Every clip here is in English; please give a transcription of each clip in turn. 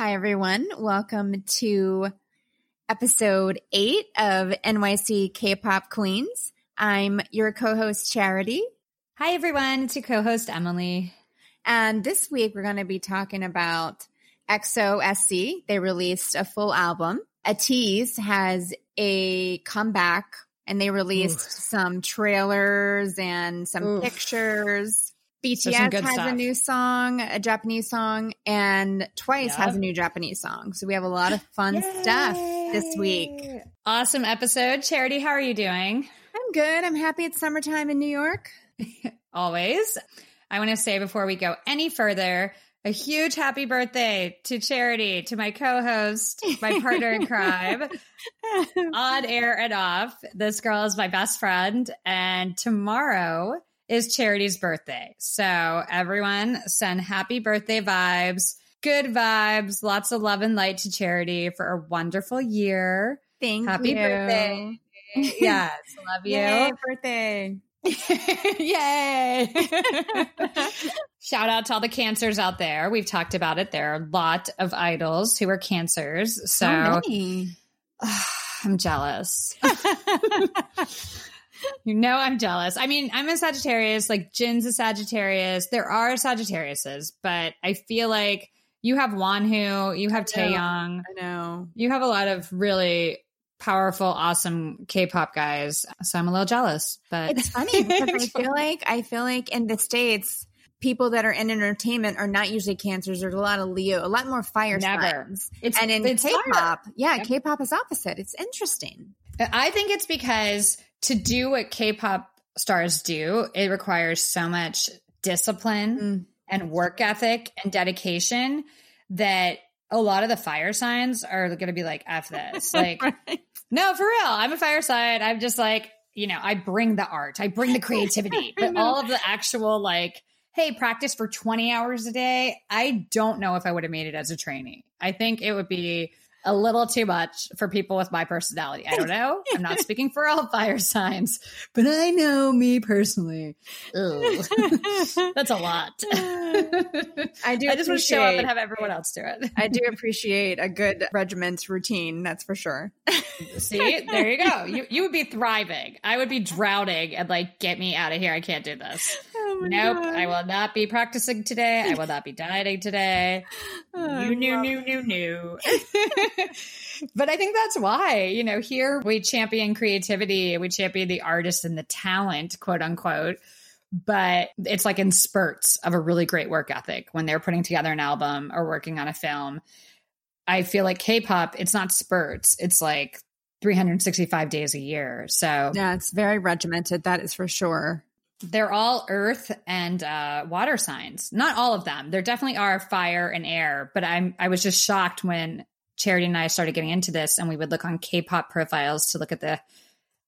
Hi, everyone. Welcome to episode eight of NYC K pop Queens. I'm your co host, Charity. Hi, everyone. It's your co host, Emily. And this week, we're going to be talking about EXO-SC. They released a full album. ATEEZ has a comeback and they released Oof. some trailers and some Oof. pictures. BTS has stuff. a new song, a Japanese song, and Twice yep. has a new Japanese song. So we have a lot of fun Yay. stuff this week. Awesome episode. Charity, how are you doing? I'm good. I'm happy it's summertime in New York. Always. I want to say before we go any further, a huge happy birthday to Charity, to my co host, my partner in crime, on air and off. This girl is my best friend. And tomorrow is Charity's birthday. So everyone send happy birthday vibes, good vibes, lots of love and light to Charity for a wonderful year. Thank you. happy you. birthday. yes, love you. Yay, birthday. Yay! Shout out to all the cancers out there. We've talked about it. There are a lot of idols who are cancers. So, so I'm jealous. You know I'm jealous. I mean, I'm a Sagittarius, like Jin's a Sagittarius. There are Sagittariuses, but I feel like you have Wonho, you have Taeyong. I know. You have a lot of really powerful, awesome K-pop guys. So I'm a little jealous. But it's funny because I feel like I feel like in the States, people that are in entertainment are not usually cancers. There's a lot of Leo, a lot more fire Never. signs. It's, and in K-pop, yeah, yep. K-pop is opposite. It's interesting. I think it's because to do what K-pop stars do, it requires so much discipline mm. and work ethic and dedication that a lot of the fire signs are going to be like f this. Like right. no for real. I'm a fire sign. I'm just like you know i bring the art. I bring the creativity. But all of the actual like hey practice for 20 hours a day i don't know if i would have made it as a trainee. I think it would be a little too much for people with my personality. I don't know. I'm not speaking for all fire signs, but I know me personally. That's a lot. I do. I just want to show up and have everyone else do it. I do appreciate a good regiment routine. That's for sure. See, there you go. You you would be thriving. I would be drowning and like, get me out of here. I can't do this. Oh nope. God. I will not be practicing today. I will not be dieting today. Oh, new, new, new, new, new. but I think that's why, you know, here we champion creativity, we champion the artist and the talent, quote unquote. But it's like in spurts of a really great work ethic when they're putting together an album or working on a film. I feel like K pop, it's not spurts, it's like 365 days a year. So, yeah, it's very regimented. That is for sure. They're all earth and uh, water signs. Not all of them. There definitely are fire and air, but I'm I was just shocked when Charity and I started getting into this and we would look on K-pop profiles to look at the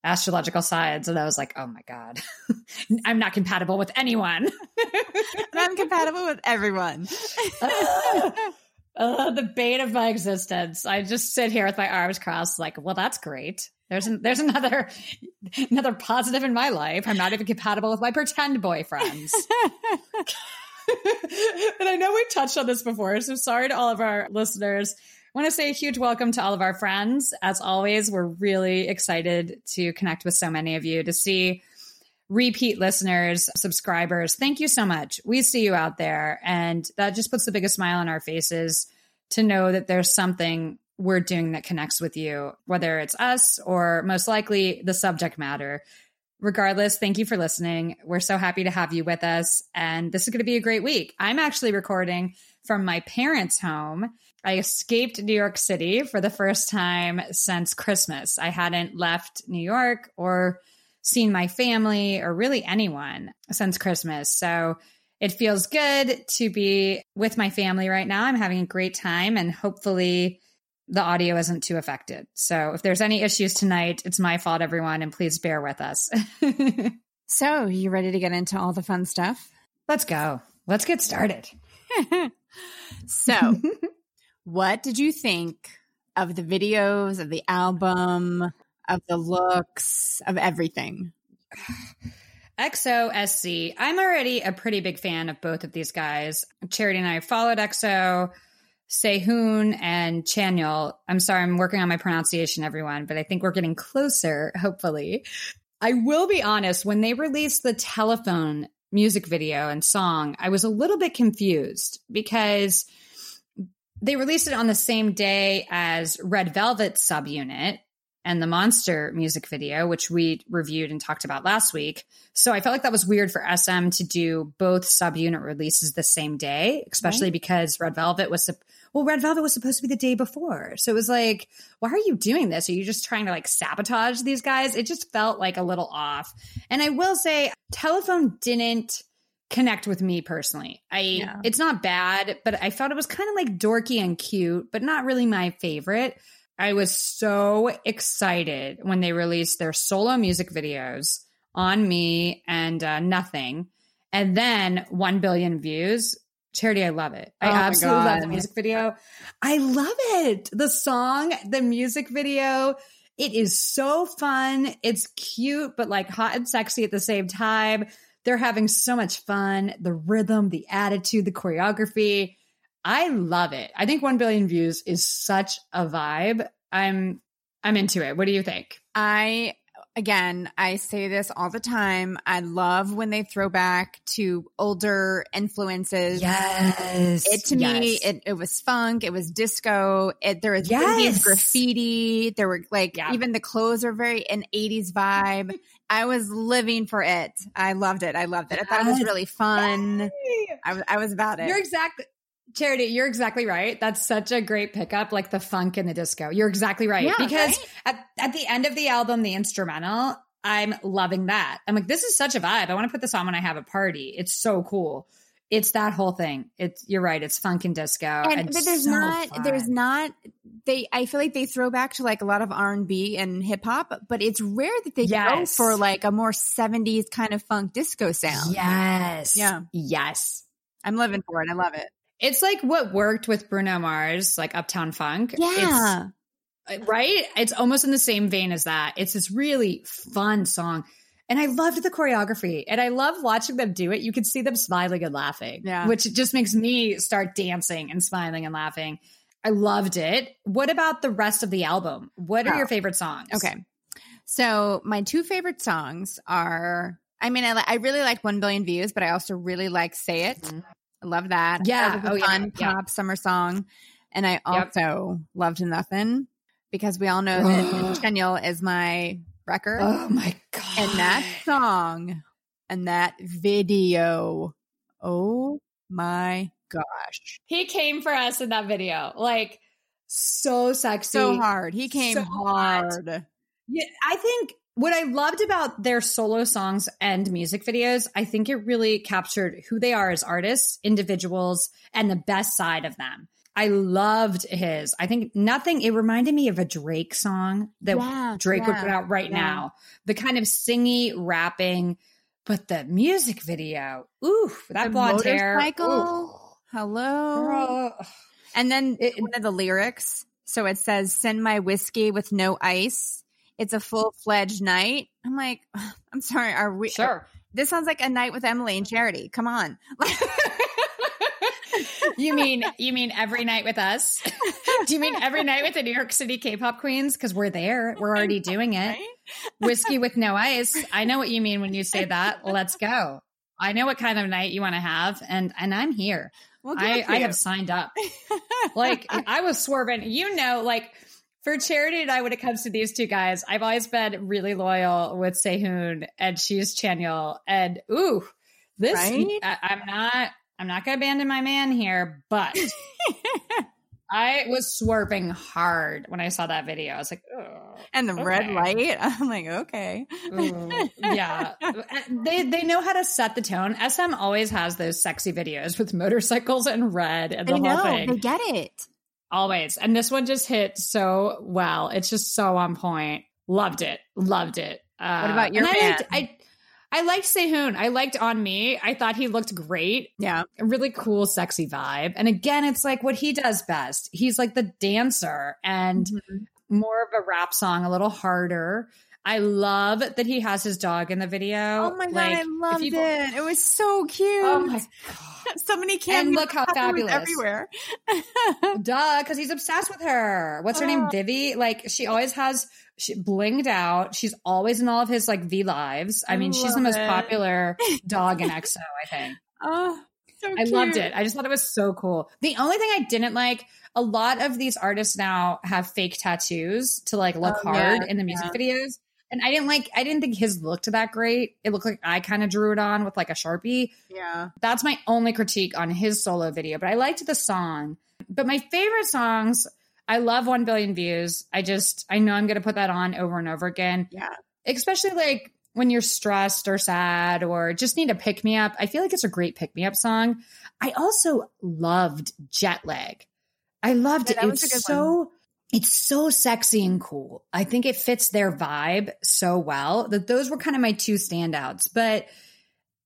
astrological sides and I was like, "Oh my god. I'm not compatible with anyone." I'm compatible with everyone. uh, uh, the bane of my existence. I just sit here with my arms crossed like, "Well, that's great." There's an, there's another another positive in my life. I'm not even compatible with my pretend boyfriends. and I know we've touched on this before, so sorry to all of our listeners. I want to say a huge welcome to all of our friends. As always, we're really excited to connect with so many of you to see repeat listeners, subscribers. Thank you so much. We see you out there, and that just puts the biggest smile on our faces to know that there's something we're doing that connects with you, whether it's us or most likely the subject matter. Regardless, thank you for listening. We're so happy to have you with us. And this is going to be a great week. I'm actually recording from my parents' home. I escaped New York City for the first time since Christmas. I hadn't left New York or seen my family or really anyone since Christmas. So it feels good to be with my family right now. I'm having a great time and hopefully the audio isn't too affected. So if there's any issues tonight, it's my fault, everyone, and please bear with us. so, you ready to get into all the fun stuff? Let's go. Let's get started. so, what did you think of the videos, of the album, of the looks, of everything? EXO-SC. I'm already a pretty big fan of both of these guys. Charity and I followed EXO Sehun and Chanyeol. I'm sorry, I'm working on my pronunciation, everyone, but I think we're getting closer, hopefully. I will be honest, when they released the telephone music video and song, I was a little bit confused because they released it on the same day as Red Velvet subunit and the Monster music video, which we reviewed and talked about last week. So I felt like that was weird for SM to do both subunit releases the same day, especially right. because Red Velvet was well, Red Velvet was supposed to be the day before. So it was like, why are you doing this? Are you just trying to like sabotage these guys? It just felt like a little off. And I will say, Telephone didn't connect with me personally. I yeah. it's not bad, but I felt it was kind of like dorky and cute, but not really my favorite. I was so excited when they released their solo music videos on me and uh, nothing. And then 1 billion views Charity, I love it. I oh absolutely love the music video. I love it. The song, the music video, it is so fun. It's cute, but like hot and sexy at the same time. They're having so much fun. The rhythm, the attitude, the choreography. I love it. I think 1 billion views is such a vibe. I'm I'm into it. What do you think? I again, I say this all the time. I love when they throw back to older influences. Yes. It to yes. me, it, it was funk, it was disco, it there was yes. graffiti. There were like yeah. even the clothes are very an 80s vibe. I was living for it. I loved it. I loved it. I thought it was really fun. I was I was about it. You're exactly Charity, you're exactly right. That's such a great pickup, like the funk and the disco. You're exactly right. Yeah, because right? At, at the end of the album, the instrumental, I'm loving that. I'm like, this is such a vibe. I want to put this on when I have a party. It's so cool. It's that whole thing. It's you're right. It's funk and disco. And, and but there's so not fun. there's not they I feel like they throw back to like a lot of R and B and hip hop, but it's rare that they yes. go for like a more 70s kind of funk disco sound. Yes. Yeah. Yes. I'm living for it. I love it. It's like what worked with Bruno Mars, like Uptown Funk. Yeah. It's, right? It's almost in the same vein as that. It's this really fun song. And I loved the choreography and I love watching them do it. You can see them smiling and laughing, yeah. which just makes me start dancing and smiling and laughing. I loved it. What about the rest of the album? What are oh. your favorite songs? Okay. So my two favorite songs are I mean, I, I really like 1 billion views, but I also really like Say It. Mm-hmm. I love that. Yeah. That oh, fun yeah. pop yeah. summer song. And I also yep. loved Nothing because we all know that Chanyeol is my record. Oh my God. And that song and that video. Oh my gosh. He came for us in that video. Like so sexy. So hard. He came so hard. Hot. Yeah, I think what I loved about their solo songs and music videos, I think it really captured who they are as artists, individuals, and the best side of them. I loved his. I think nothing, it reminded me of a Drake song that yeah, Drake yeah, would put out right yeah. now. The kind of singy rapping, but the music video, ooh, that the blonde hair. Ooh. Hello. Girl. And then it, one of the lyrics. So it says, send my whiskey with no ice it's a full fledged night. I'm like, I'm sorry, are we? Sure. This sounds like a night with Emily and Charity. Come on. you mean you mean every night with us? Do you mean every night with the New York City K-pop queens? Because we're there. We're already doing it. Whiskey with no ice. I know what you mean when you say that. Let's go. I know what kind of night you want to have, and and I'm here. We'll I, I have signed up. like I was swerving. You know, like for Charity and I, when it comes to these two guys, I've always been really loyal with Sehun and she's Chanyeol. And ooh, this right? I, I'm not I'm not gonna abandon my man here, but I was swerving hard when I saw that video. I was like, oh, and the okay. red light. I'm like, okay, Ooh, yeah. Uh, they they know how to set the tone. SM always has those sexy videos with motorcycles and red and the I whole know, thing. They get it. Always. And this one just hit so well. It's just so on point. Loved it. Loved it. Uh, what about your I liked, I, I liked Sehun. I liked On Me. I thought he looked great. Yeah. A really cool, sexy vibe. And again, it's like what he does best. He's like the dancer and mm-hmm. more of a rap song, a little harder. I love that he has his dog in the video. Oh my god, like, I loved you, it. It was so cute. Oh my god. so many cameos. And look how fabulous. Everywhere. Duh, because he's obsessed with her. What's her name? Oh. Vivi. Like she always has she blinged out. She's always in all of his like V lives. I, I mean, she's the most it. popular dog in EXO, I think. Oh, so I loved it. I just thought it was so cool. The only thing I didn't like, a lot of these artists now have fake tattoos to like look oh, hard yeah, in the music yeah. videos. And I didn't like, I didn't think his looked that great. It looked like I kind of drew it on with like a Sharpie. Yeah. That's my only critique on his solo video, but I liked the song. But my favorite songs, I love 1 billion views. I just, I know I'm going to put that on over and over again. Yeah. Especially like when you're stressed or sad or just need a pick me up. I feel like it's a great pick me up song. I also loved Jet Lag. I loved yeah, it. It's so one. It's so sexy and cool. I think it fits their vibe so well that those were kind of my two standouts. But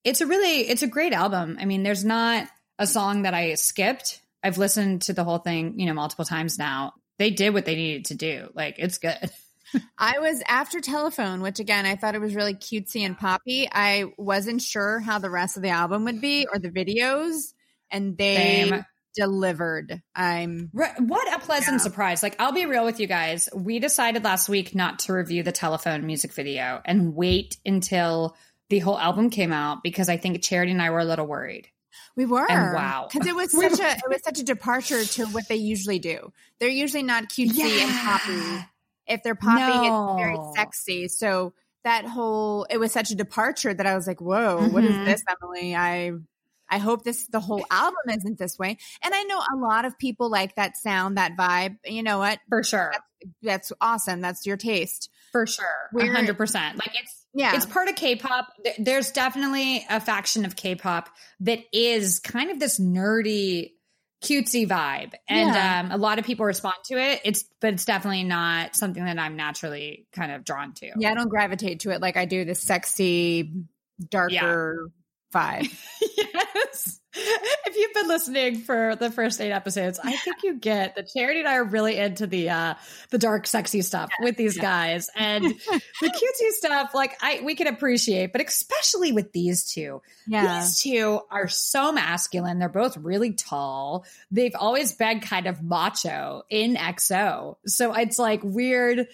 it's a really it's a great album. I mean, there's not a song that I skipped. I've listened to the whole thing, you know, multiple times now. They did what they needed to do. Like it's good. I was after telephone, which again, I thought it was really cutesy and poppy. I wasn't sure how the rest of the album would be or the videos, and they Same. Delivered. I'm what a pleasant yeah. surprise. Like, I'll be real with you guys. We decided last week not to review the telephone music video and wait until the whole album came out because I think Charity and I were a little worried. We were. And wow. Because it was such a it was such a departure to what they usually do. They're usually not cutesy yeah. and poppy if they're popping, no. it's very sexy. So that whole it was such a departure that I was like, "Whoa, mm-hmm. what is mm-hmm. this, Emily?" I I hope this the whole album isn't this way. And I know a lot of people like that sound, that vibe. You know what? For sure. That's, that's awesome. That's your taste. For sure. One hundred percent. Like it's yeah. It's part of K-pop. There's definitely a faction of K-pop that is kind of this nerdy cutesy vibe and yeah. um, a lot of people respond to it it's but it's definitely not something that i'm naturally kind of drawn to yeah i don't gravitate to it like i do the sexy darker vibe. yes. If you've been listening for the first eight episodes, I think you get that Charity and I are really into the uh the dark, sexy stuff yeah, with these yeah. guys. And the cutesy stuff, like I we can appreciate, but especially with these two. Yeah. These two are so masculine. They're both really tall. They've always been kind of macho in EXO. So it's like weird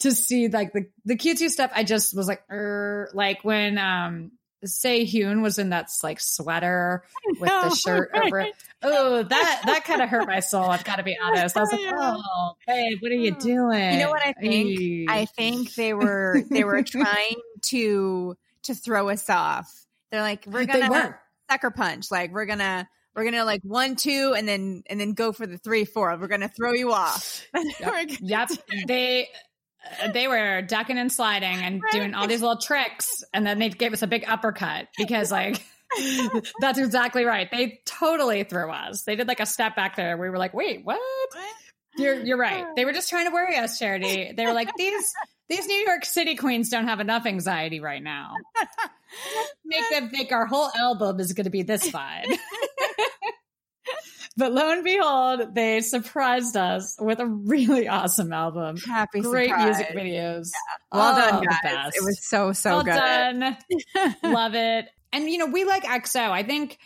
to see like the the cutesy stuff. I just was like, er, like when um Sehun was in that like sweater with the shirt over it. Oh, that that kind of hurt my soul. I've got to be honest. I was like, "Oh, babe, what are you doing?" You know what I think? I think they were they were trying to to throw us off. They're like, "We're gonna sucker punch. Like, we're gonna we're gonna like one, two, and then and then go for the three, four. We're gonna throw you off." Yep. yep. They they were ducking and sliding and doing all these little tricks. And then they gave us a big uppercut because like that's exactly right. They totally threw us. They did like a step back there. We were like wait what? You're you're right. They were just trying to worry us charity. They were like these these new york city queens don't have enough anxiety right now. Make them think our whole album is going to be this vibe but lo and behold, they surprised us with a really awesome album. Happy Great surprise. music videos. Yeah. Well oh, done, guys. It was so, so well good. done. Love it. And, you know, we like EXO. I think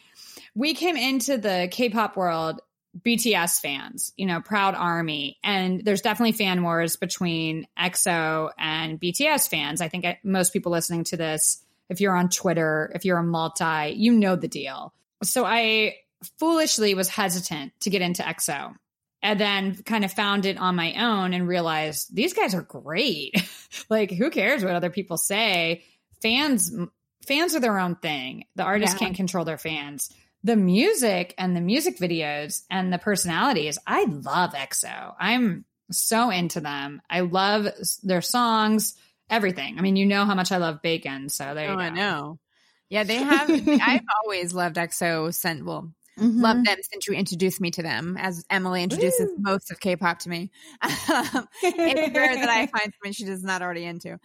we came into the K pop world BTS fans, you know, proud army. And there's definitely fan wars between EXO and BTS fans. I think uh, most people listening to this, if you're on Twitter, if you're a multi, you know the deal. So I foolishly was hesitant to get into EXO and then kind of found it on my own and realized these guys are great. like who cares what other people say? Fans fans are their own thing. The artists yeah. can't control their fans. The music and the music videos and the personalities, I love EXO. I'm so into them. I love their songs, everything. I mean, you know how much I love bacon, so there oh, you go. I know. Yeah, they have. I've always loved EXO. Sent well, Mm-hmm. Love them since you introduced me to them, as Emily introduces Woo. most of K-pop to me. it's rare that I find something she is not already into.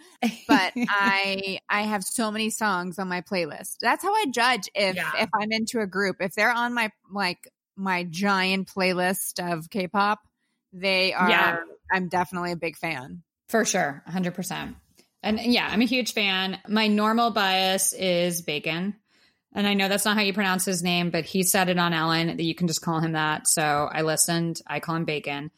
But I I have so many songs on my playlist. That's how I judge if yeah. if I'm into a group. If they're on my like my giant playlist of K-pop, they are. Yeah. I'm definitely a big fan for sure, hundred percent. And yeah, I'm a huge fan. My normal bias is Bacon. And I know that's not how you pronounce his name, but he said it on Ellen that you can just call him that. So I listened. I call him Bacon.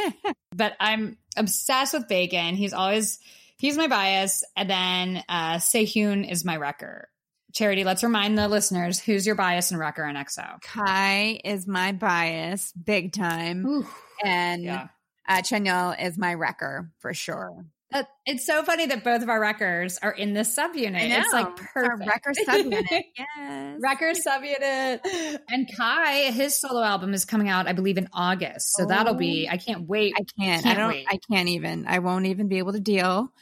but I'm obsessed with Bacon. He's always he's my bias. And then uh Sehun is my wrecker. Charity, let's remind the listeners who's your bias and wrecker in EXO. Kai is my bias, big time. Ooh, and yeah. uh, Chanyeol is my wrecker for sure. Uh, it's so funny that both of our wreckers are in this subunit. It's like perfect. wrecker subunit. yes. Wrecker subunit. And Kai, his solo album is coming out, I believe, in August. So oh. that'll be, I can't wait. I can't. can't I don't, wait. I can't even. I won't even be able to deal.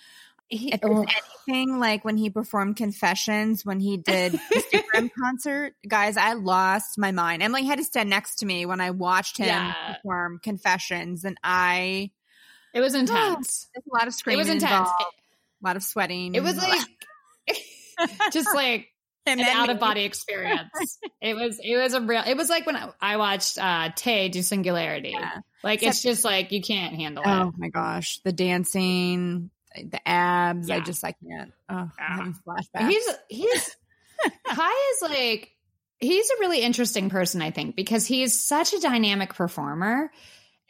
He, if oh. anything like when he performed Confessions, when he did the Super concert, guys, I lost my mind. Emily had to stand next to me when I watched him yeah. perform Confessions, and I it was intense. A lot of screaming. It was intense. Involved, a lot of sweating. It was like just like an out of body experience. it was it was a real. It was like when I watched uh Tae do Singularity. Yeah. Like Except, it's just like you can't handle oh, it. Oh my gosh, the dancing, the abs. Yeah. I just I can't. Oh, yeah. having flashbacks. He's he's Kai is like he's a really interesting person. I think because he's such a dynamic performer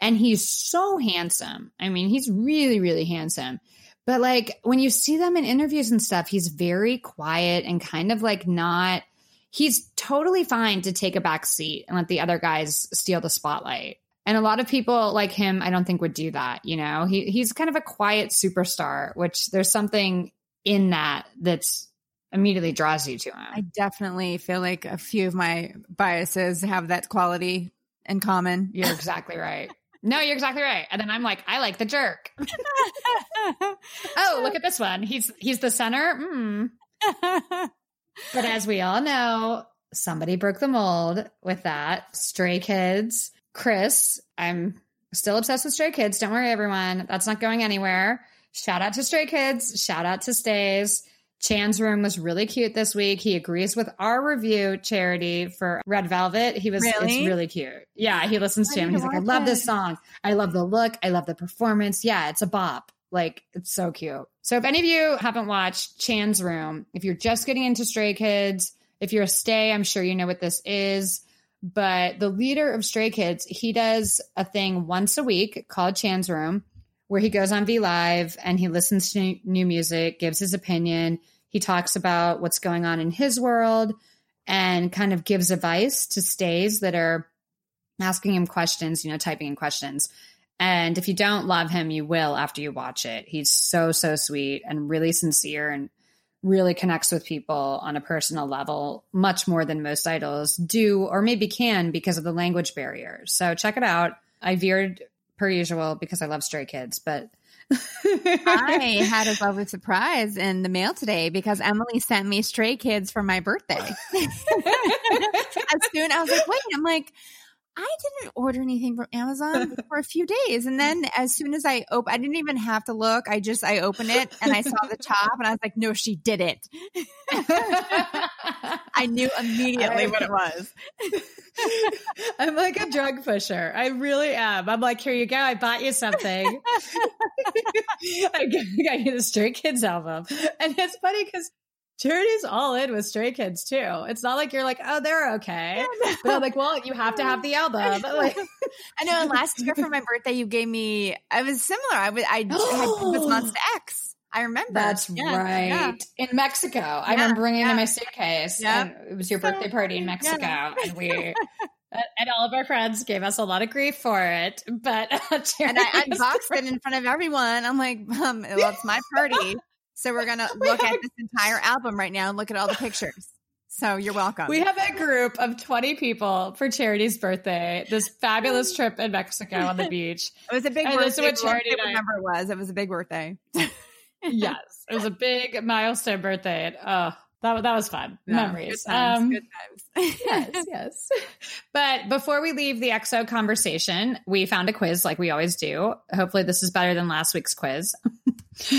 and he's so handsome. I mean, he's really, really handsome. But like when you see them in interviews and stuff, he's very quiet and kind of like not, he's totally fine to take a back seat and let the other guys steal the spotlight. And a lot of people like him, I don't think would do that. You know, he, he's kind of a quiet superstar, which there's something in that that's immediately draws you to him. I definitely feel like a few of my biases have that quality in common. You're exactly right. No, you're exactly right. And then I'm like, I like the jerk. oh, look at this one. He's he's the center. Mm. but as we all know, somebody broke the mold with that. Stray Kids, Chris. I'm still obsessed with Stray Kids. Don't worry, everyone. That's not going anywhere. Shout out to Stray Kids. Shout out to Stays. Chan's room was really cute this week. He agrees with our review charity for Red Velvet. He was really? it's really cute. Yeah, he listens to him. He's like, I love it. this song. I love the look. I love the performance. Yeah, it's a bop. Like it's so cute. So if any of you haven't watched Chan's Room, if you're just getting into Stray Kids, if you're a stay, I'm sure you know what this is. But the leader of Stray Kids, he does a thing once a week called Chan's Room where he goes on V Live and he listens to new music, gives his opinion. He talks about what's going on in his world and kind of gives advice to stays that are asking him questions, you know, typing in questions. And if you don't love him, you will after you watch it. He's so, so sweet and really sincere and really connects with people on a personal level, much more than most idols do or maybe can because of the language barrier. So check it out. I veered per usual because I love Stray Kids, but I had a lovely surprise in the mail today because Emily sent me Stray Kids for my birthday. as soon I was like, wait, I'm like, I didn't order anything from Amazon for a few days. And then as soon as I open, I didn't even have to look. I just, I opened it and I saw the top and I was like, no, she didn't. I knew immediately I, what it was. I'm like a drug pusher. I really am. I'm like, here you go. I bought you something. I got you the Stray Kids album. And it's funny because Charity's all in with Stray Kids too. It's not like you're like, oh, they're okay. Yeah, no. But I'm like, well, you have to have the album. Like, I know. Last year for my birthday, you gave me. I was similar. I was. I had was Monsta X. I remember. That's yeah, right. Yeah. In Mexico, I remember bringing in my suitcase. Yeah. And it was your birthday party in Mexico, and we. and all of our friends gave us a lot of grief for it, but uh, and I unboxed it in front of everyone. I'm like, um, well, it's my party. So we're gonna look at this entire album right now and look at all the pictures. So you're welcome. We have a group of 20 people for Charity's birthday. This fabulous trip in Mexico on the beach. It was a big and birthday. This is what Charity remember it was. It was a big birthday. yes, it was a big milestone birthday. And, oh, that, that was fun. Yeah, Memories. Good times, um, good times. yes, yes. But before we leave the EXO conversation, we found a quiz like we always do. Hopefully, this is better than last week's quiz.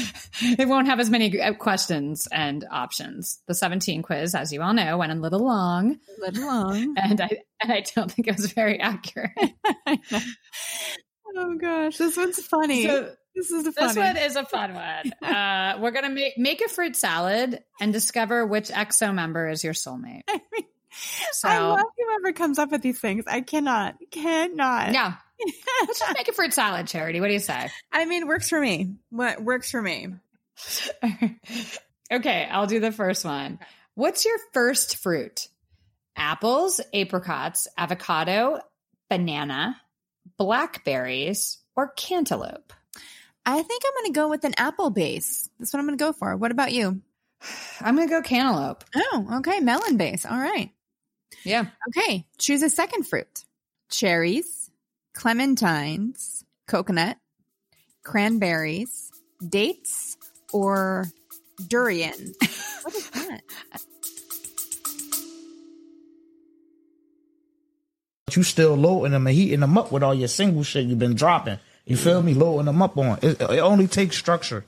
it won't have as many uh, questions and options. The 17 quiz, as you all know, went a little long. A little long. And I, and I don't think it was very accurate. Oh gosh, this one's funny. So this is a this one is a fun one. Uh, we're gonna make make a fruit salad and discover which EXO member is your soulmate. I, mean, So I love whoever comes up with these things. I cannot, cannot. yeah, let's just make a fruit salad. Charity, what do you say? I mean, works for me. What works for me? okay, I'll do the first one. What's your first fruit? Apples, apricots, avocado, banana, blackberries, or cantaloupe? I think I'm going to go with an apple base. That's what I'm going to go for. What about you? I'm gonna go cantaloupe. Oh, okay. Melon base. All right. Yeah. Okay. Choose a second fruit cherries, clementines, coconut, cranberries, dates, or durian. what is that? you still loading them and heating them up with all your single shit you've been dropping. You feel me? Loading them up on. It, it only takes structure.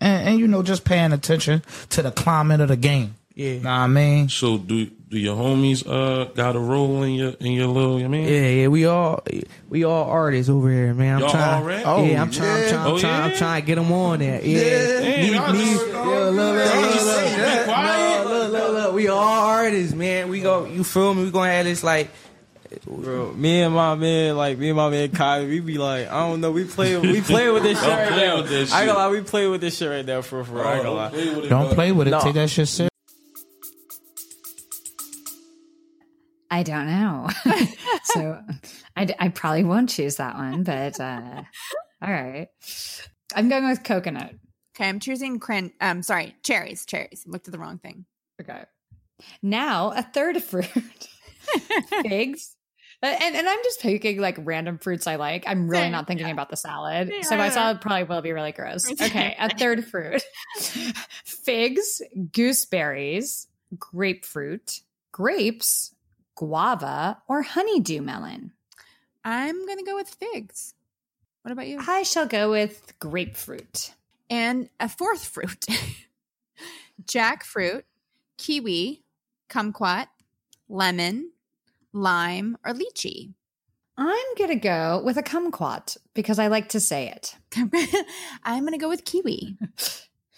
And, and, you know, just paying attention to the climate of the game. Yeah. Know what I mean? So do do your homies uh got a role in your in your little you mean? Yeah, yeah, we all we all artists over here, man. I'm Y'all trying. already? Oh, yeah, I'm trying. I'm trying. I'm Oh, trying. I'm trying to get them on there. Yeah. Damn, Me- y'all me- just- yeah, look, look, Y'all look, just look, say, look, look, look, look, look. We all artists, man. We go. You feel me? We gonna have this like. Bro, me and my man, like me and my man Kai, we be like, I don't know, we play, we play with this shit right play now. with this I ain't gonna lie, we play with this shit right now for for. I ain't gonna lie. play with it, Don't bro. play with it. No. Take that shit serious. I don't know. so I, I probably won't choose that one, but uh, all right. I'm going with coconut. Okay, I'm choosing cran. Um, sorry, cherries. Cherries. Looked at the wrong thing. Okay. Now a third fruit. Figs. Uh, And, and I'm just picking like random fruits I like. I'm really not thinking about the salad. Yeah, so my yeah. salad probably will be really gross. Okay, a third fruit. Figs, gooseberries, grapefruit, grapes, guava, or honeydew melon. I'm gonna go with figs. What about you? I shall go with grapefruit. And a fourth fruit: jackfruit, kiwi, kumquat, lemon, lime, or lychee. I'm gonna go with a kumquat because I like to say it. I'm gonna go with kiwi.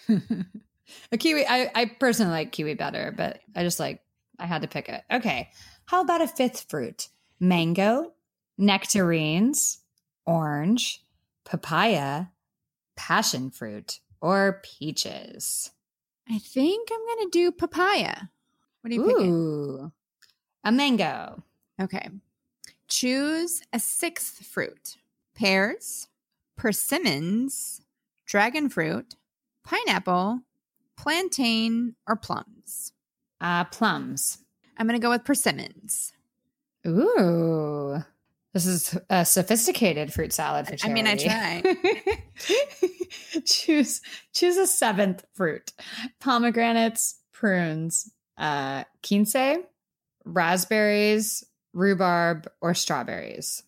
a kiwi. I, I personally like kiwi better, but I just like I had to pick it. Okay, how about a fifth fruit? Mango, nectarines, orange, papaya, passion fruit, or peaches. I think I'm gonna do papaya. What are you picking? Ooh, a mango. Okay. Choose a sixth fruit pears, persimmons, dragon fruit, pineapple, plantain, or plums. Uh, plums. I'm going to go with persimmons. Ooh. This is a sophisticated fruit salad for charity. I mean, I try. choose choose a seventh fruit. Pomegranates, prunes, uh, quince, raspberries, rhubarb, or strawberries.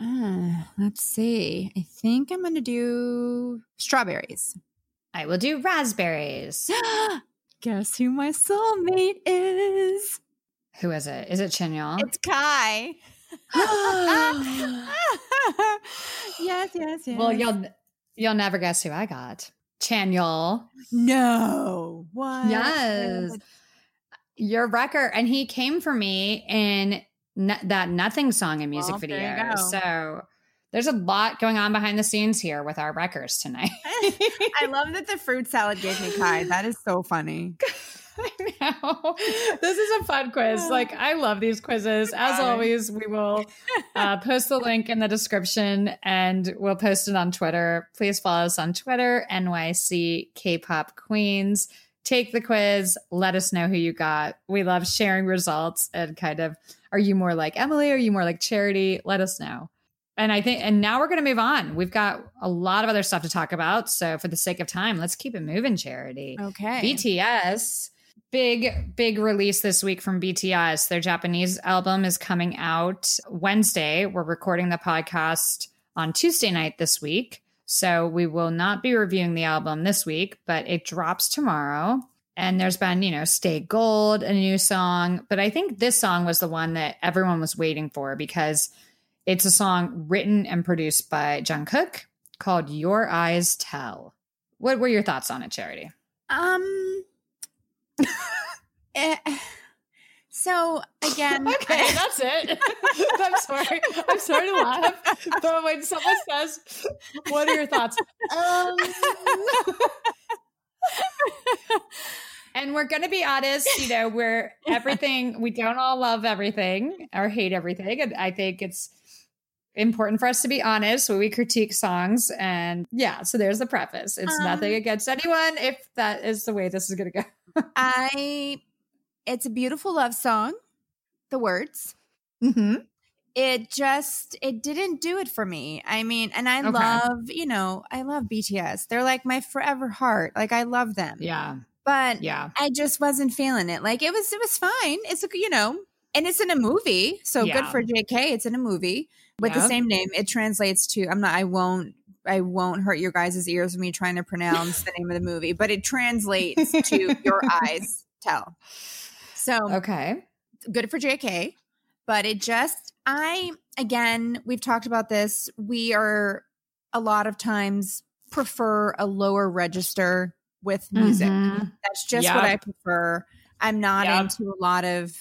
Uh, let's see. I think I'm going to do strawberries. I will do raspberries. Guess who my soulmate is? Who is it? Is it Chanyeol? It's Kai. yes, yes, yes. well, you'll you'll never guess who I got. Chanyeol. No. What? Yes. Your record. And he came for me in no- that Nothing song and music Well, video. So there's a lot going on behind the scenes here with our records tonight. I love that the fruit salad gave me Kai. That is so funny. I know. This is a fun quiz. Like, I love these quizzes. As always, we will uh, post the link in the description and we'll post it on Twitter. Please follow us on Twitter, NYC K-pop Queens. Take the quiz. Let us know who you got. We love sharing results and kind of, are you more like Emily? Are you more like Charity? Let us know. And I think, and now we're going to move on. We've got a lot of other stuff to talk about. So, for the sake of time, let's keep it moving, Charity. Okay. BTS, big, big release this week from BTS. Their Japanese album is coming out Wednesday. We're recording the podcast on Tuesday night this week. So we will not be reviewing the album this week, but it drops tomorrow. And there's been, you know, Stay Gold, a new song. But I think this song was the one that everyone was waiting for because It's a song written and produced by Jungkook called Your Eyes Tell. What were your thoughts on it, Charity? Um. eh, so again, Okay, that's it. I'm sorry. I'm sorry to laugh. But when someone says, What are your thoughts? Um, and we're going to be honest, you know, we're everything, we don't all love everything or hate everything. And I think it's important for us to be honest when we critique songs. And yeah, so there's the preface. It's Um, nothing against anyone if that is the way this is going to go. I. It's a beautiful love song. The words. Mm-hmm. It just it didn't do it for me. I mean, and I Okay. love you know I love BTS. They're like my forever heart. Like I love them. Yeah. But Yeah. I just wasn't feeling it. Like it was, it was fine. It's a, you know, and it's in a movie, so good for JK. It's in a movie with the same name. It translates to. I'm not. I won't. I won't hurt your guys' ears with me trying to pronounce the name of the movie, but it translates to your eyes tell. So Okay. good for JK, but it just I again, we've talked about this. We are a lot of times prefer a lower register with music. Mhm. That's just Yep. what I prefer. I'm not Yep. into a lot of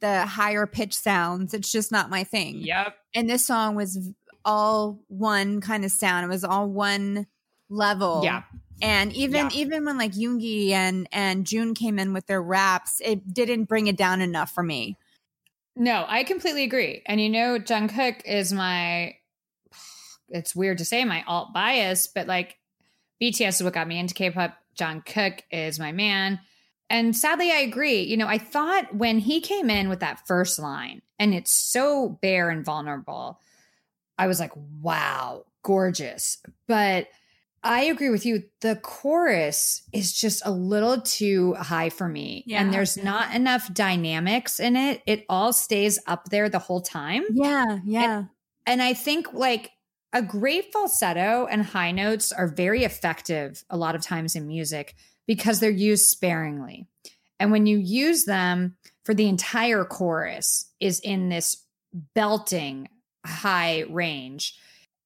the higher pitch sounds. It's just not my thing. Yep. And this song was all one kind of sound. It was all one level. Yeah. And even Yeah. even when like Yoongi and and June came in with their raps, it didn't bring it down enough for me. No, I completely agree. And you know, Jungkook is my. It's weird to say my alt bias, but like BTS is what got me into K-pop. Jungkook is my man. And sadly, I agree. You know, I thought when he came in with that first line, and it's so bare and vulnerable, I was like, wow, gorgeous. But I agree with you. The chorus is just a little too high for me. Yeah. And there's not enough dynamics in it. It all stays up there the whole time. Yeah, yeah. And I think like a great falsetto and high notes are very effective a lot of times in music because they're used sparingly. And when you use them for the entire chorus is in this belting high range.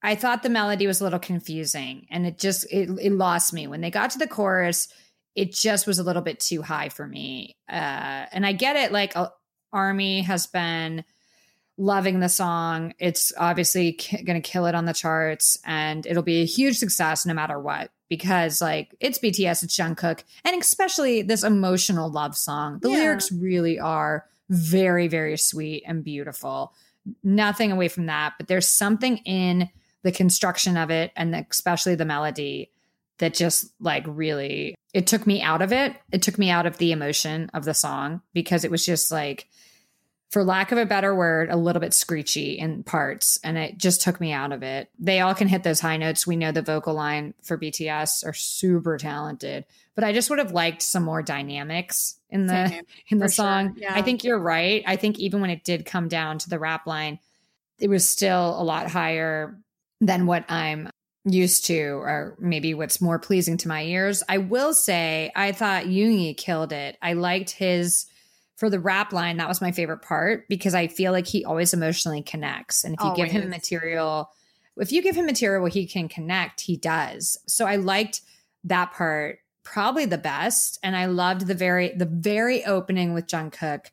I thought the melody was a little confusing and it just it, it lost me when they got to the chorus. It just was a little bit too high for me. Uh, and I get it. Like uh, Army has been loving the song. It's obviously going to kill it on the charts and it'll be a huge success no matter what because like it's BTS, it's Jungkook, and especially this emotional love song. The Yeah. lyrics really are very very sweet and beautiful. Nothing away from that, but there's something in the construction of it and especially the melody that just like really it took me out of it. It took me out of the emotion of the song because it was just like for lack of a better word, a little bit screechy in parts, and it just took me out of it. They all can hit those high notes. We know the vocal line for BTS are super talented, but I just would have liked some more dynamics in the Same, in the for sure, song. yeah. I think you're right. I think even when it did come down to the rap line, it was still a lot higher than what I'm used to, or maybe what's more pleasing to my ears. I will say, I thought Yoongi killed it. I liked his for the rap line. That was my favorite part because I feel like he always emotionally connects, and if you give him material, if you give him material where he can connect, he does. So I liked that part probably the best, and I loved the very the very opening with Jungkook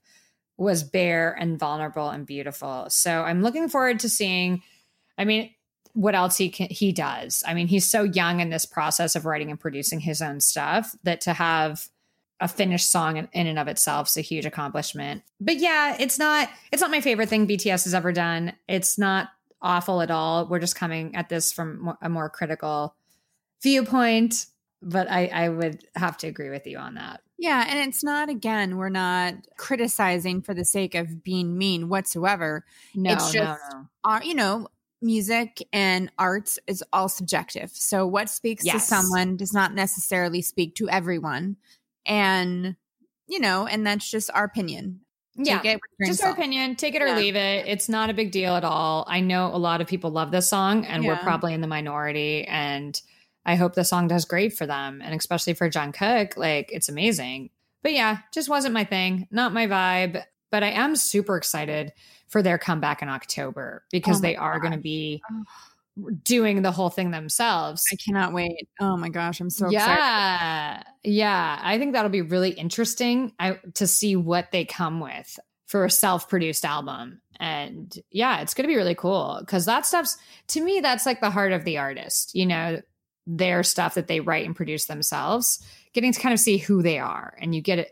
was bare and vulnerable and beautiful. So I'm looking forward to seeing. I mean, what else he can he does. I mean, he's so young in this process of writing and producing his own stuff that to have a finished song in, in and of itself is a huge accomplishment. But yeah, it's not it's not my favorite thing BTS has ever done. It's not awful at all. We're just coming at this from a more critical viewpoint, but I I would have to agree with you on that. Yeah, and it's not again, we're not criticizing for the sake of being mean whatsoever. No, It's just- no, no. Our, you know, music and arts is all subjective. So what speaks to someone does not necessarily speak to everyone. And you know, and that's just our opinion. Yeah. Take it with a grain just our opinion take it or Yeah. leave it it's not a big deal at all i know a lot of people love this song and we're probably in the minority and i hope the song does great for them and especially for Jungkook like it's amazing but yeah just wasn't my thing not my vibe but I am super excited for their comeback in October because Oh they are going to be doing the whole thing themselves. I cannot wait. Oh my gosh, I'm so excited. yeah. Yeah. I think that'll be really interesting I, to see what they come with for a self produced album. And yeah, it's going to be really cool because that stuff's, to me, that's like the heart of the artist, you know, their stuff that they write and produce themselves, getting to kind of see who they are. And you get a,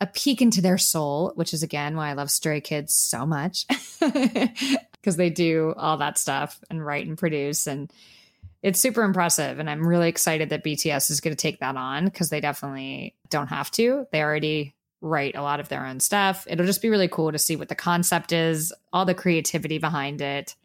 a peek into their soul, which is again why I love Stray Kids so much because they do all that stuff and write and produce. And it's super impressive. And I'm really excited that BTS is going to take that on because they definitely don't have to. They already write a lot of their own stuff. It'll just be really cool to see what the concept is, all the creativity behind it.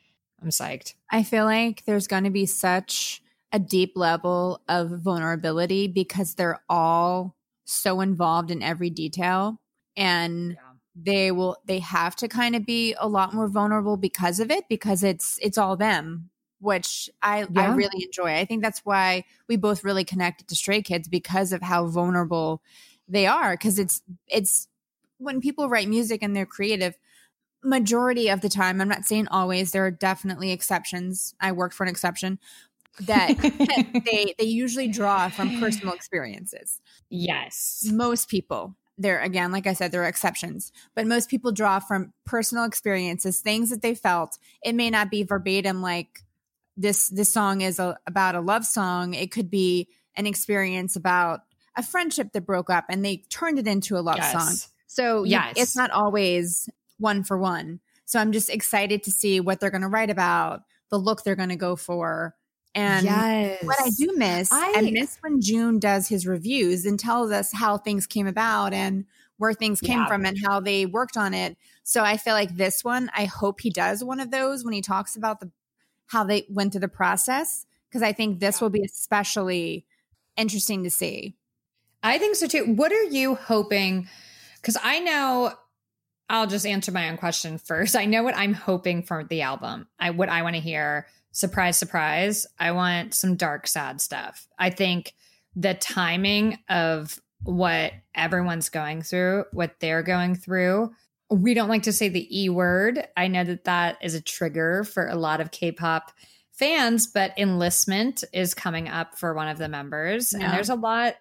I'm psyched. I feel like there's going to be such a deep level of vulnerability because they're all so involved in every detail and they will they have to kind of be a lot more vulnerable because of it because it's it's all them which I I really enjoy. I think that's why we both really connected to Stray Kids because of how vulnerable they are cuz it's it's when people write music and they're creative majority of the time i'm not saying always there are definitely exceptions. I worked for an exception that they they usually draw from personal experiences yes. most people there again like i said there are exceptions but most people draw from personal experiences things that they felt it may not be verbatim like this this song is a, about a love song it could be an experience about a friendship that broke up and they turned it into a love Yes. song so Yes. yes. it's not always one for one. So I'm just excited to see what they're going to write about, the look they're going to go for. And yes. what I do miss, I, I- miss when June does his reviews and tells us how things came about and where things came Yeah. from and how they worked on it. So I feel like this one, I hope he does one of those when he talks about the how they went through the process because I think this will be especially interesting to see. I think so too. What are you hoping? Because I know I'll just answer my own question first. I know what I'm hoping for the album. I what I want to hear. Surprise, surprise. I want some dark, sad stuff. I think the timing of what everyone's going through, what they're going through. We don't like to say the E word. I know that that is a trigger for a lot of K pop fans, but enlistment is coming up for one of the members. Yeah. And there's a lot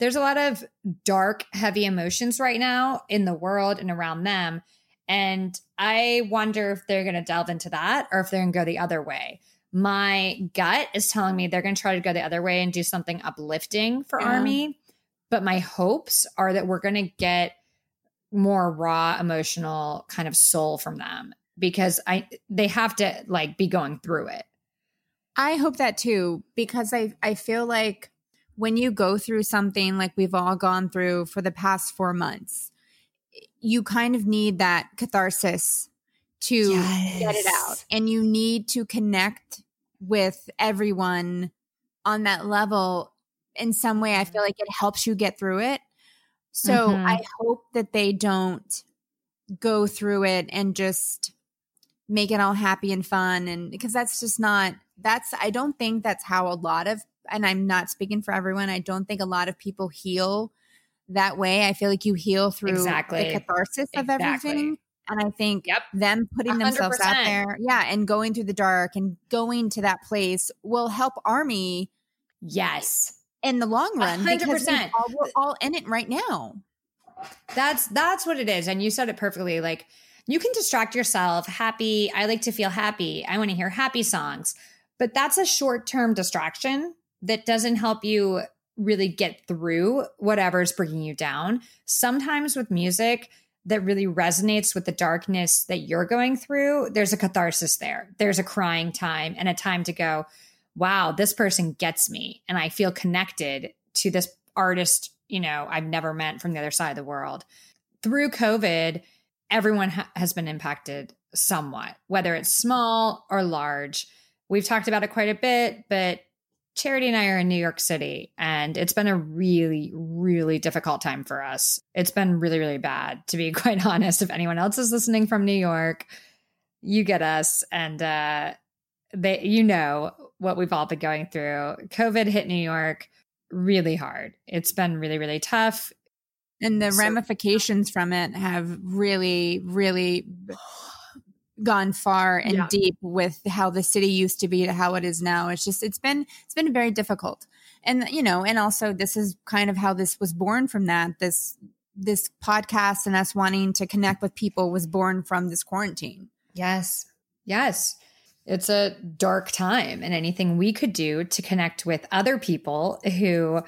there's a lot of dark, heavy emotions right now in the world and around them. And I wonder if they're going to delve into that or if they're going to go the other way. My gut is telling me they're going to try to go the other way and do something uplifting for Yeah. Army. But my hopes are that we're going to get more raw, emotional kind of soul from them because I they have to like be going through it. I hope that too, because I I feel like when you go through something like we've all gone through for the past four months, you kind of need that catharsis to get it out. And you need to connect with everyone on that level in some way. I feel like it helps you get through it. So Mhm. I hope that they don't go through it and just make it all happy and fun and because that's just not that's I don't think that's how a lot of and I'm not speaking for everyone. I don't think a lot of people heal that way. I feel like you heal through Exactly. the catharsis of Exactly. everything. And I think Yep. them putting A hundred themselves out there, yeah, and going through the dark and going to that place will help Army Yes. in the long run. hundred because we all- We're all in it right now. That's that's what it is. And you said it perfectly. Like you can distract yourself. Happy. I like to feel happy. I want to hear happy songs. But that's a short-term distraction that doesn't help you really get through whatever's bringing you down. Sometimes with music that really resonates with the darkness that you're going through, there's a catharsis there. There's a crying time and a time to go, wow, this person gets me and I feel connected to this artist, you know, I've never met from the other side of the world. Through COVID, everyone ha- has been impacted somewhat, whether it's small or large. We've talked about it quite a bit, but Charity and I are in New York City, and it's been a really, really difficult time for us. It's been really, really bad, to be quite honest. If anyone else is listening from New York, you get us. And uh, they, you know what we've all been going through. COVID hit New York really hard. It's been really, really tough. And the So- ramifications from it have really, really gone far and Yeah. deep with how the city used to be to how it is now. It's just it's been it's been very difficult. And you know, and also this is kind of how this was born from that. This this podcast and us wanting to connect with people was born from this quarantine. Yes. Yes. It's a dark time, and anything we could do to connect with other people who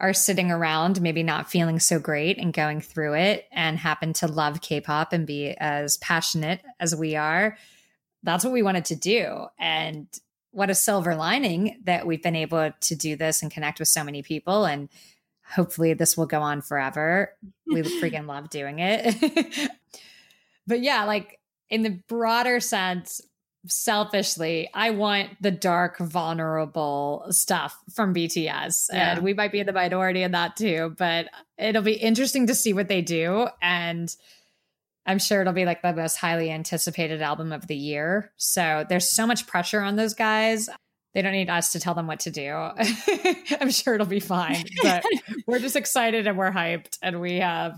are sitting around, maybe not feeling so great and going through it, and happen to love K pop and be as passionate as we are. That's what we wanted to do. And what a silver lining that we've been able to do this and connect with so many people. And hopefully, this will go on forever. We freaking love doing it. but yeah, like in the broader sense, selfishly, I want the dark, vulnerable stuff from BTS. Yeah. And we might be in the minority in that too, but it'll be interesting to see what they do. And I'm sure it'll be like the most highly anticipated album of the year. So there's so much pressure on those guys. They don't need us to tell them what to do. I'm sure it'll be fine. But we're just excited and we're hyped and we have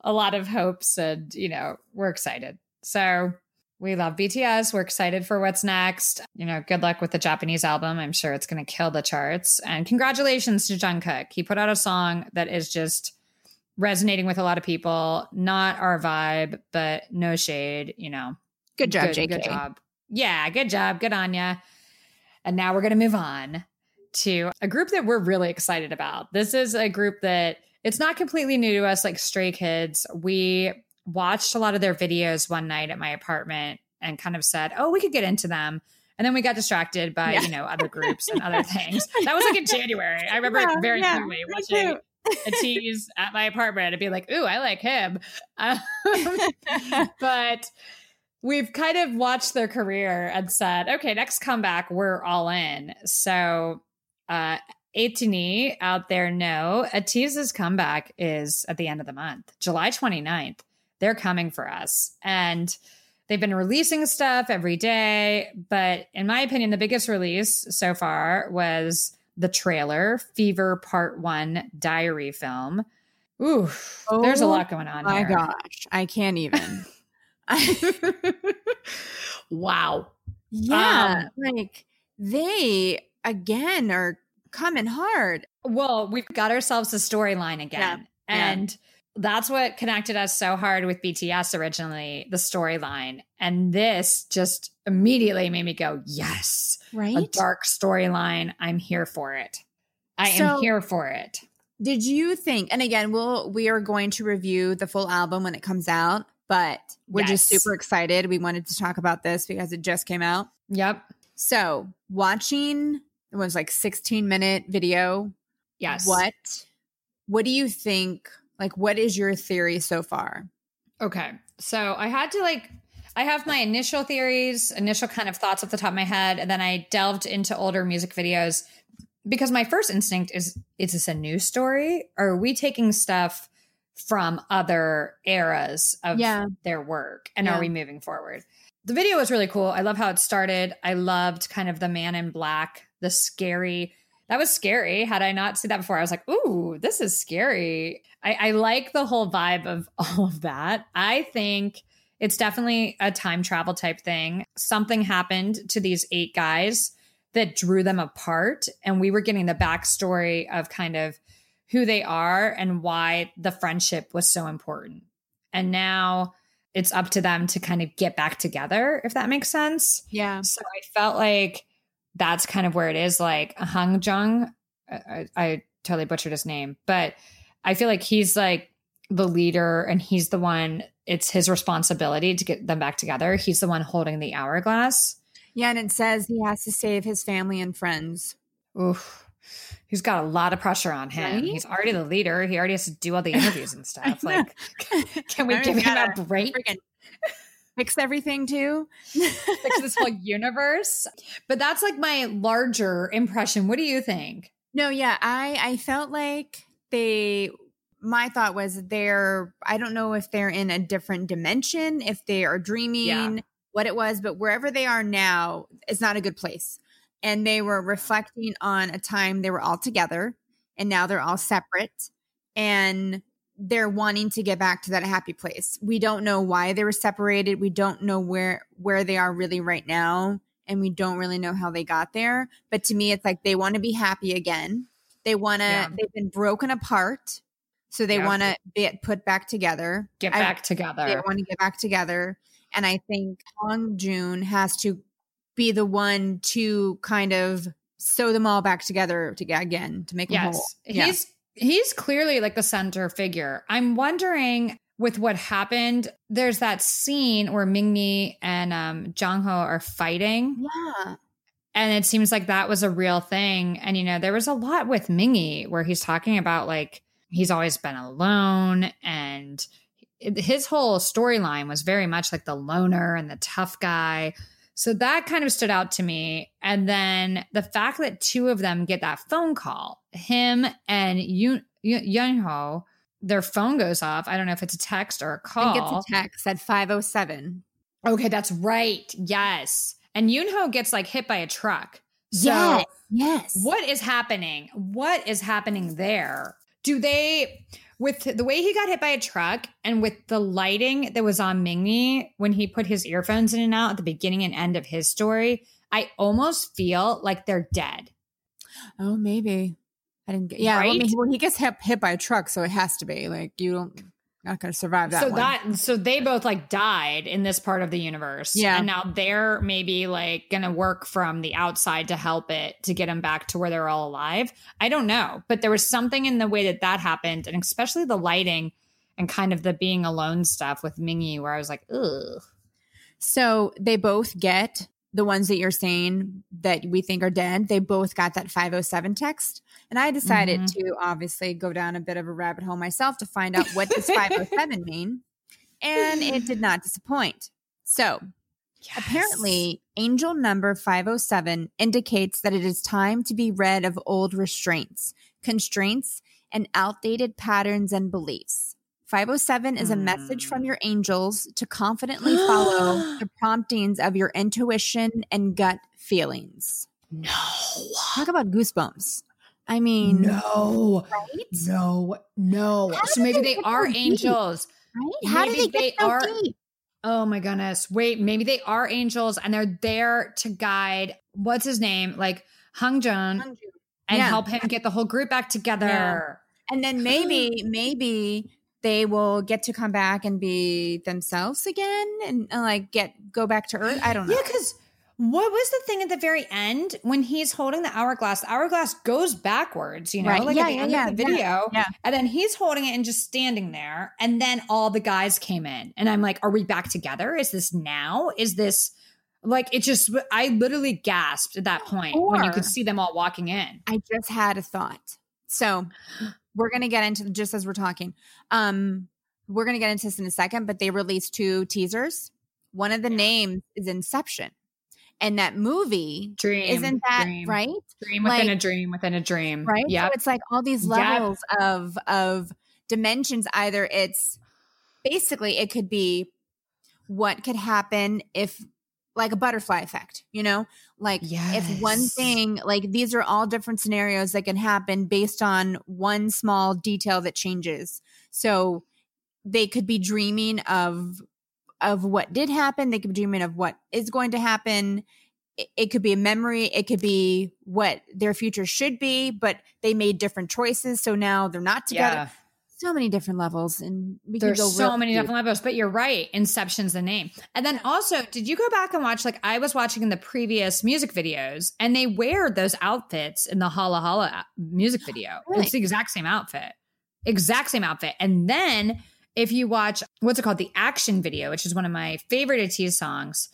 a lot of hopes and, you know, we're excited. So we love BTS. We're excited for what's next. You know, good luck with the Japanese album. I'm sure it's going to kill the charts. And congratulations to Jungkook. He put out a song that is just resonating with a lot of people. Not our vibe, but no shade, you know. Good job, JK. Good job. Yeah, good job. Good on ya. And now we're going to move on to a group that we're really excited about. This is a group that it's not completely new to us, like Stray Kids. We watched a lot of their videos one night at my apartment and kind of said, oh, we could get into them. And then we got distracted by, Yeah. you know, other groups and other things. That was like in January. I remember Yeah, very yeah, clearly watching too. ATEEZ at my apartment and be like, ooh, I like him. Um, but we've kind of watched their career and said, okay, next comeback, we're all in. So, uh, ATINY out there know ATEEZ's comeback is at the end of the month, July 29th. They're coming for us. And they've been releasing stuff every day. But in my opinion, the biggest release so far was the trailer, Fever Part One Diary film. Ooh, there's a Oh lot going on My here. gosh, I can't even. wow. yeah, Um, like they again are coming hard. Well, we've got ourselves a storyline again. Yeah. And that's what connected us so hard with BTS originally, the storyline. And this just immediately made me go, yes, right? a dark storyline. I'm here for it. I So- am here for it. Did you think? And again, we'll we are going to review the full album when it comes out, but we're just super excited. We wanted to talk about this because it just came out. Yep. So watching it was like 16 minute video. Yes. What what do you think? Like what is your theory so far? Okay. So I had to like, I have my initial theories, initial kind of thoughts off the top of my head, and then I delved into older music videos because my first instinct is is this a new story? Or are we taking stuff from other eras of Yeah. their work and Yeah. are we moving forward? The video was really cool. I love how it started. I loved kind of the man in black, the scary. That was scary. Had I not seen that before, I was like, ooh, this is scary. I, I like the whole vibe of all of that. I think it's definitely a time travel type thing. Something happened to these eight guys that drew them apart. And we were getting the backstory of kind of who they are and why the friendship was so important. And now it's up to them to kind of get back together, if that makes sense. Yeah. So I felt like that's kind of where it is. Like Hung Jung, I, I, I totally butchered his name, but I feel like he's like the leader and he's the one, it's his responsibility to get them back together. He's the one holding the hourglass. Yeah, and it says he has to save his family and friends. Oof. He's got a lot of pressure on him. Right? He's already the leader. He already has to do all the interviews and stuff. Like, can we give him a break? Freaking fix everything too. Fix this whole universe. But that's like my larger impression. What do you think? No, yeah, I I felt like they my thought was they're I don't know if they're in a different dimension, if they are dreaming, Yeah. what it was, but wherever they are now is not a good place. And they were reflecting on a time they were all together and now they're all separate. And they're wanting to get back to that happy place. We don't know why they were separated. We don't know where where they are really right now and we don't really know how they got there. But to me it's like they want to be happy again. They want to Yeah. they've been broken apart. So they Yeah. want to be put back together. Get I- back they want to get back together. And I think Hong Jun has to be the one to kind of sew them all back together to again to make them whole. Yes. Yeah. He's he's clearly like the center figure. I'm wondering with what happened, there's that scene where Mingmi and um Jongho are fighting. Yeah. And it seems like that was a real thing. And you know, there was a lot with Mingi where he's talking about like he's always been alone and his whole storyline was very much like the loner and the tough guy. So that kind of stood out to me. And then the fact that two of them get that phone call, him and Yun Yunho, their phone goes off. I don't know if it's a text or a call. gets a text at 507. okay, that's right. Yes. And Yunho gets like hit by a truck. So yes. Yes. what is happening? What is happening there? Do they with the way he got hit by a truck and with the lighting that was on Mingi when he put his earphones in and out at the beginning and end of his story, I almost feel like they're dead. Oh, maybe. I didn't get. Yeah. Well, I mean, well, he gets hit, hit by a truck, so it has to be like you don't not going to survive that. so one. that so they both like died in this part of the universe. Yeah. And now they're maybe like gonna work from the outside to help it to get them back to where they're all alive. I don't know. But there was something in the way that that happened, and especially the lighting and kind of the being alone stuff with Mingi where I was like, ugh. So they both get the ones that you're saying that we think are dead. They both got that 507 text. And I decided Mhm. to obviously go down a bit of a rabbit hole myself to find out what does 507 mean. And it did not disappoint. So apparently, angel number 507 indicates that it is time to be rid of old restraints, constraints, and outdated patterns and beliefs. 507 is a message from your angels to confidently follow the promptings of your intuition and gut feelings. No. Talk about goosebumps. I mean, No. right? No. No. How So maybe they they are deep? angels. Right? How Maybe did they they get so are- deep? Oh my goodness. Wait, maybe they are angels and they're there to guide what's his name? Like Hung Jun and Yeah. help him get the whole group back together. Yeah. And then maybe, maybe they will get to come back and be themselves again and, uh, like get go back to Earth. I don't know. Yeah, because what was the thing at the very end when he's holding the hourglass? The hourglass goes backwards, you know, Right. like Yeah, at the yeah, end yeah, of the video. yeah. And then he's holding it and just standing there. And then all the guys came in. And I'm like, are we back together? Is this now? Is this like it just I literally gasped at that point when you could see them all walking in. I just had a thought. So we're gonna get into just as we're talking. Um, we're gonna get into this in a second, but they released two teasers. One of the names is Inception, and that movie Dream. isn't that dream, right? Dream within Like- a dream within a dream. Right. Yeah. So it's like all these Yep. levels of of dimensions. Either it's basically it could be what could happen if like a butterfly effect, you know? Like if one thing like these are all different scenarios that can happen based on one small detail that changes. So they could be dreaming of of what did happen, they could be dreaming of what is going to happen. It, it could be a memory, it could be what their future should be, but they made different choices, so now they're not together. Yeah. So many different levels and we There's so real many different levels, but you're right. Inception's the name. And then also, did you go back and watch? Like, I was watching in the previous music videos, and they wear those outfits in the Hala Hala uh, music video. Really? It's the exact same outfit, exact same outfit. And then if you watch what's it called, the action video, which is one of my favorite ATEEZ songs,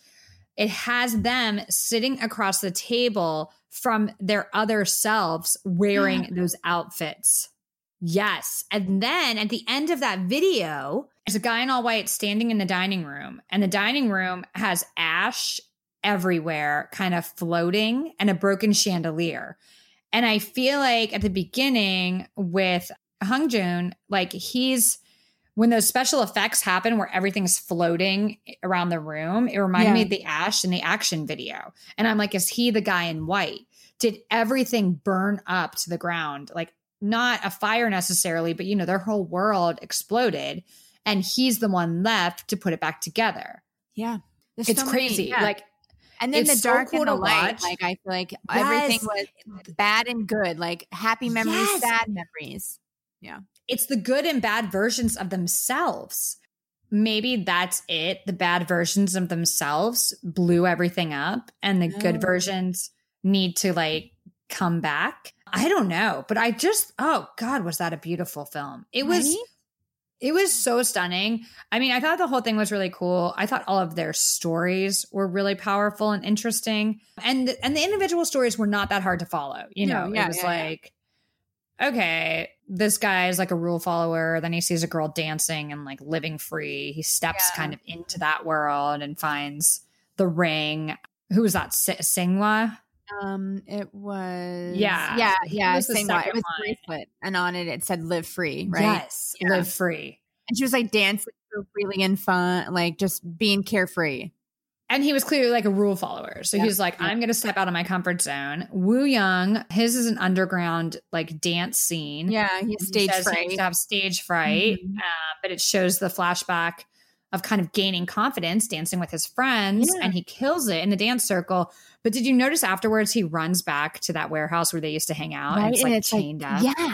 it has them sitting across the table from their other selves wearing those outfits. Yes. And then at the end of that video, there's a guy in all white standing in the dining room, and the dining room has ash everywhere, kind of floating, and a broken chandelier. And I feel like at the beginning with Hung Jun, like he's when those special effects happen where everything's floating around the room, it reminded Yeah. me of the ash in the action video. And I'm like, is he the guy in white? Did everything burn up to the ground? Like not a fire necessarily, but you know, their whole world exploded and he's the one left to put it back together. Yeah. There's it's so many- crazy. yeah. Like and then it's the so dark cool and the light. watch. Like I feel like everything was bad and good, like happy memories, Yes. sad memories. It's the good and bad versions of themselves. Maybe that's it. The bad versions of themselves blew everything up, and the good Oh. versions need to like come back. I don't know, but I just, oh God, was that a beautiful film? It was. Right? It was so stunning. I mean, I thought the whole thing was really cool. I thought all of their stories were really powerful and interesting. And and the individual stories were not that hard to follow. You No, know, yeah, it was yeah, yeah. like okay, this guy is like a rule follower, then he sees a girl dancing and like living free. He steps Yeah. kind of into that world and finds the ring. Who was that? Si- Seonghwa? Um, it was Yeah. yeah, yeah. was the Sing what? second It was bracelet, and on it it said "Live Free," right? Yes, Yeah. live free. And she was like dancing so freely and fun, like just being carefree. And he was clearly like a rule follower. So Yeah, he was like. I'm going to step out of my comfort zone. Wooyoung, his is an underground like dance scene. Yeah, he's And he stage He fright. used to have stage fright, Mhm. uh, but it shows the flashback of kind of gaining confidence dancing with his friends, Yeah. and he kills it in the dance circle. But did you notice afterwards he runs back to that warehouse where they used to hang out, and Right, it's and like it's like- chained up, Yeah,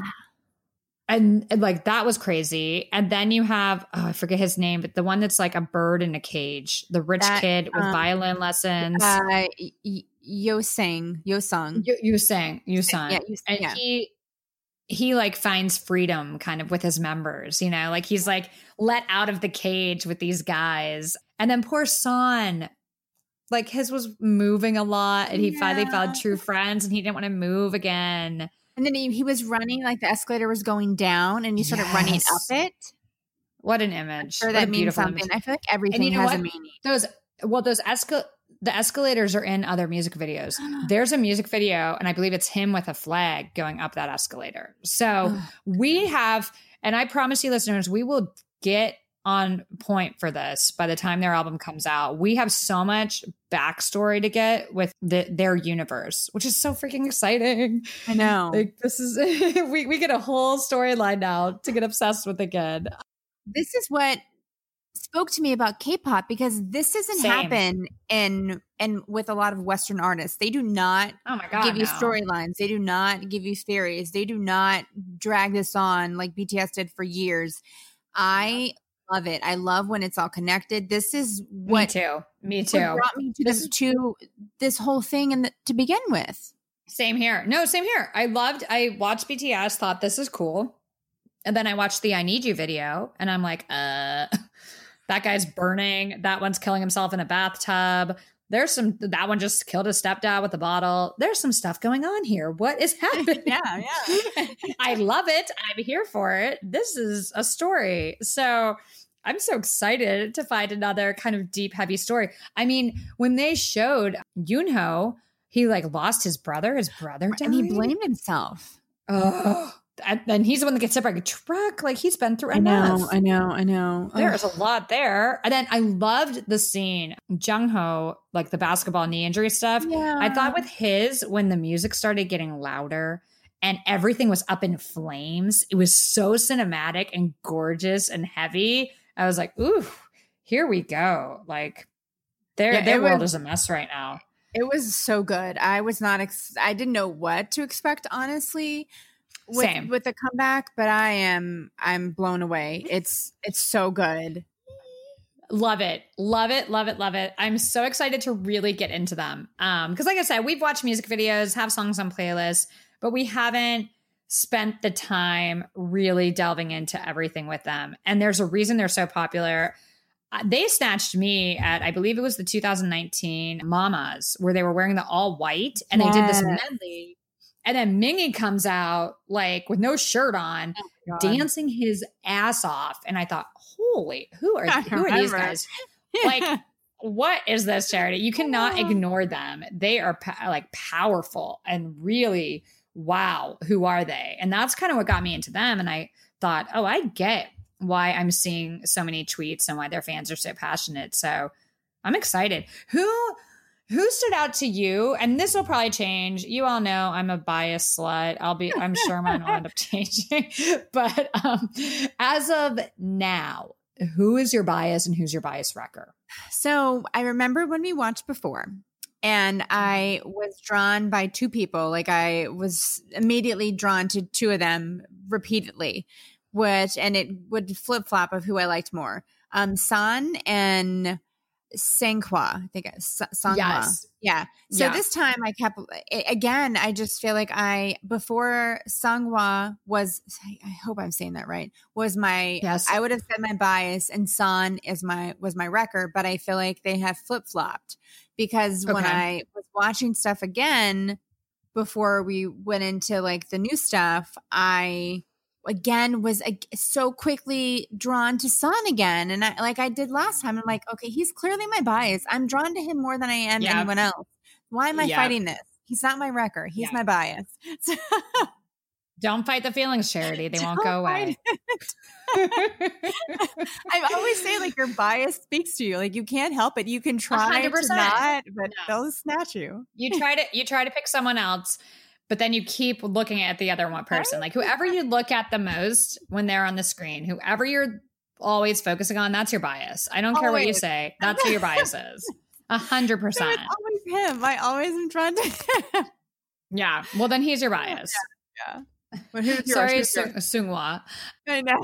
and, and, like that was crazy. And then you have oh, I forget his name, but the one that's like a bird in a cage, the rich That, kid with um, violin lessons. uh, y- y- Yeosang, Yo Sung. you, you sang, you sang, Yeah, you, and yeah. he he like finds freedom kind of with his members you know like he's like let out of the cage with these guys and then poor son like his was moving a lot and he finally found true friends and he didn't want to move again And then he, he was running, like the escalator was going down, and he started running up it. what an image Sure, What that means something. image. I feel like everything you know has a meaning. those well those escal the escalators are in other music videos there's a music video and i believe it's him with a flag going up that escalator so we have and i promise you listeners we will get on point for this by the time their album comes out we have so much backstory to get with the, their universe which is so freaking exciting I know. like this is we, we get a whole storyline now to get obsessed with again this is what spoke to me about K-pop because this doesn't Same. happen in and with a lot of Western artists. They do not oh my god give you no. storylines. They do not give you theories. They do not drag this on like BTS did for years. I love it. I love when it's all connected. This is what me too me too brought me to This this to this whole thing and to begin with. Same here. No, same here. I loved, I watched BTS, thought this is cool. And then I watched the I Need You video and I'm like, uh, that guy's burning. That one's killing himself in a bathtub. There's some, that one just killed his stepdad with a bottle. There's some stuff going on here. What is happening? yeah, yeah. I love it. I'm here for it. This is a story. So I'm so excited to find another kind of deep, heavy story. I mean, when they showed Yunho, he like lost his brother. His brother died. And he blamed himself. Oh, and then he's the one that gets hit by a truck. Like he's been through I know, I know, I know. There's a lot there. And then I loved the scene, Jongho, like the basketball knee injury stuff. yeah. I thought with his, when the music started getting louder and everything was up in flames, it was so cinematic and gorgeous and heavy. I was like, ooh, here we go. Like their Yeah, their world was- is a mess right now. It was so good. I was not. Ex- I didn't know what to expect, honestly, with Same. with the comeback. But I am. I'm blown away. It's it's so good. Love it. Love it. Love it. Love it. I'm so excited to really get into them. Um, because like I said, we've watched music videos, have songs on playlists, but we haven't spent the time really delving into everything with them. And there's a reason they're so popular. Uh, They snatched me at, I believe it was the 2019 Mamas, where they were wearing the all white and they did this medley. And then Mingi comes out like with no shirt on, dancing his ass off. And I thought, holy, who are who are these guys? Like, what is this charity? You cannot ignore them. They are like powerful and really wow. Who are they? And that's kind of what got me into them. And I thought, oh, I get why I'm seeing so many tweets and why their fans are so passionate. So I'm excited. Who Who stood out to you? And this will probably change. You all know I'm a bias slut. I'll be, I'm sure mine will end up changing. But um, as of now, who is your bias and who's your bias wrecker? So I remember when we watched before, and I was drawn by two people. Like I was immediately drawn to two of them repeatedly, which and it would flip flop of who I liked more. Um, San and Seonghwa, I think it's Seonghwa. Yes. Yeah. So Yeah. this time I kept again. I just feel like I before Seonghwa was. I hope I'm saying that right. Was my Yes. I would have said my bias, and San is my was my wrecker. But I feel like they have flip flopped because when I was watching stuff again before we went into like the new stuff, I again was ag- so quickly drawn to San again, and I like I did last time. I'm like, okay, he's clearly my bias. I'm drawn to him more than I am Yeah. anyone else. Why am I Yeah. fighting this? He's not my wrecker. He's Yeah. my bias. So- Don't fight the feelings, Charity. They won't Don't go away. I always say like your bias speaks to you. Like you can't help it. You can try to 100%. not, but No. they'll snatch you. you try to you try to pick someone else but then you keep looking at the other one person like whoever you look at the most when they're on the screen whoever you're always focusing on that's your bias i don't care what you say that's who your bias is a hundred percent. always him. I always am drawn to him. yeah well then he's your bias But who's yours? sorry Who's yours? Sung- Seonghwa. I know.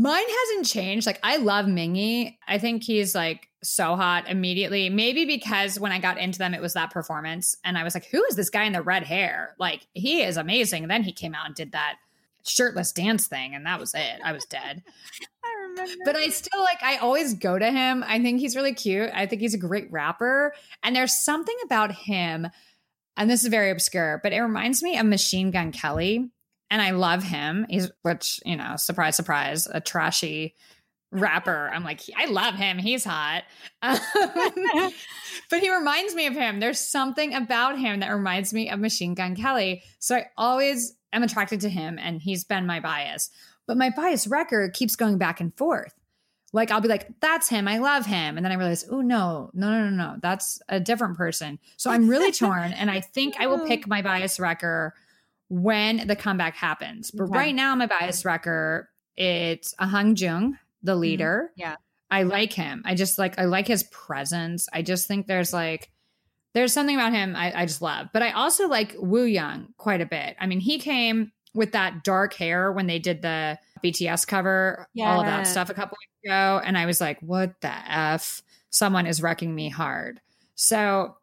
Mine hasn't changed. Like I love Mingi. I think he's like so hot immediately. Maybe because when I got into them, it was that performance, and I was like, "Who is this guy in the red hair? Like he is amazing." And then he came out and did that shirtless dance thing, and that was it. I was dead. I remember. But I still like. I always go to him. I think he's really cute. I think he's a great rapper, and there's something about him. And this is very obscure, but it reminds me of Machine Gun Kelly and I love him. He's which you know, surprise, surprise, a trashy rapper. I'm like, I love him. He's hot, Um, but he reminds me of him. There's something about him that reminds me of Machine Gun Kelly. So I always am attracted to him, and he's been my bias. But my bias wrecker keeps going back and forth. Like I'll be like, "That's him. I love him," and then I realize, "Oh no, no, no, no, no, that's a different person." So I'm really torn, and I think I will pick my bias wrecker when the comeback happens. But Okay. right now, my bias wrecker it's a Hung Jung, the mm-hmm. leader. Yeah. I like him. I just like I like his presence. I just think there's like there's something about him I, I just love. But I also like Wooyoung quite a bit. I mean, he came with that dark hair when they did the BTS cover, all of that stuff a couple weeks ago, and I was like, what the f? Someone is wrecking me hard. So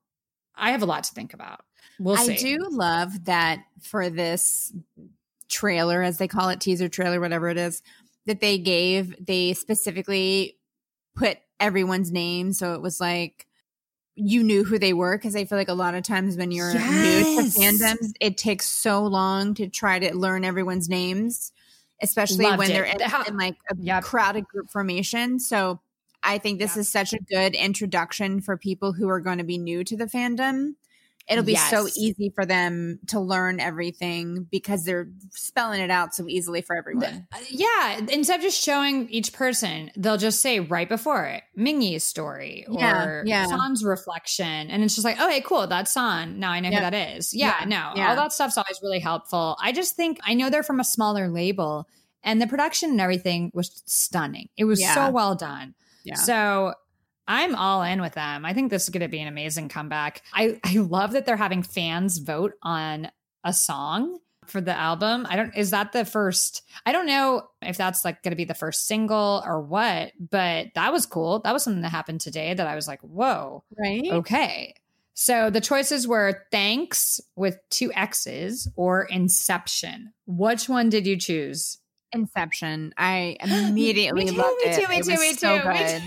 I have a lot to think about. We'll see. I do love that for this trailer, as they call it, teaser trailer, whatever it is, that they gave, they specifically put everyone's name. So it was like you knew who they were. Cause I feel like a lot of times when you're new to fandoms, it takes so long to try to learn everyone's names, especially Loved when it. they're in, in like a Yep. crowded group formation. So I think this Yep. is such a good introduction for people who are going to be new to the fandom. It'll be so easy for them to learn everything because they're spelling it out so easily for everyone. Uh, Yeah, instead of just showing each person, they'll just say right before it, Mingi's story Yeah, or yeah. San's reflection. And it's just like, okay, cool, that's San. Now I know Yeah. who that is. Yeah, no, all that stuff's always really helpful. I just think I know they're from a smaller label and the production and everything was stunning. It was so well done. Yeah. So I'm all in with them. I think this is going to be an amazing comeback. I, I love that they're having fans vote on a song for the album. I don't, is that the first? I don't know if that's like going to be the first single or what, but that was cool. That was something that happened today that I was like, whoa, right? okay. So the choices were Thanks with two X's or Inception. Which one did you choose? Inception. I immediately Me too, loved me it. too, me it too, me so too, me good.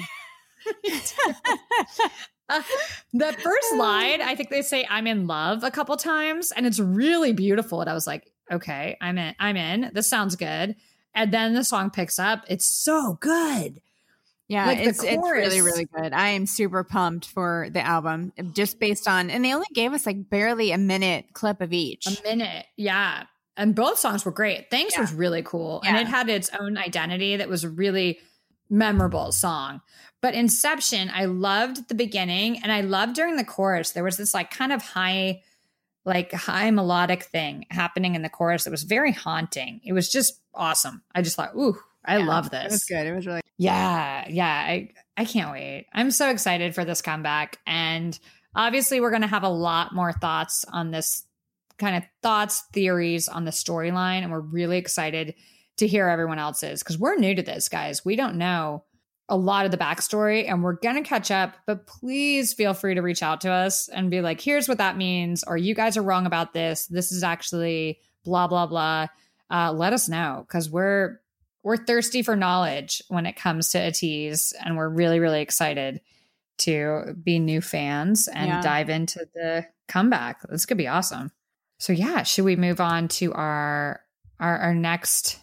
Uh, the first line, I think they say "I'm in love" a couple times, and it's really beautiful. And I was like, "Okay, I'm in. I'm in. This sounds good." And then the song picks up. It's so good. Yeah, Like, it's it's really really good. I am super pumped for the album just based on and they only gave us like barely a minute clip of each. A minute, yeah. And both songs were great. Thanxx Yeah. was really cool, and it had its own identity that was a really memorable song. But Inception, I loved the beginning and I loved during the chorus. There was this like kind of high, like high melodic thing happening in the chorus that was very haunting. It was just awesome. I just thought, ooh, I Yeah, love this. It was good. It was really Yeah, yeah. I I can't wait. I'm so excited for this comeback. And obviously we're gonna have a lot more thoughts on this kind of thoughts, theories on the storyline. And we're really excited to hear everyone else's because we're new to this, guys. We don't know a lot of the backstory and we're gonna catch up, but please feel free to reach out to us and be like, here's what that means, or you guys are wrong about this. This is actually blah blah blah. Uh, let us know because we're we're thirsty for knowledge when it comes to Ateez, and we're really, really excited to be new fans and Yeah. dive into the comeback. This could be awesome. So yeah, should we move on to our our, our next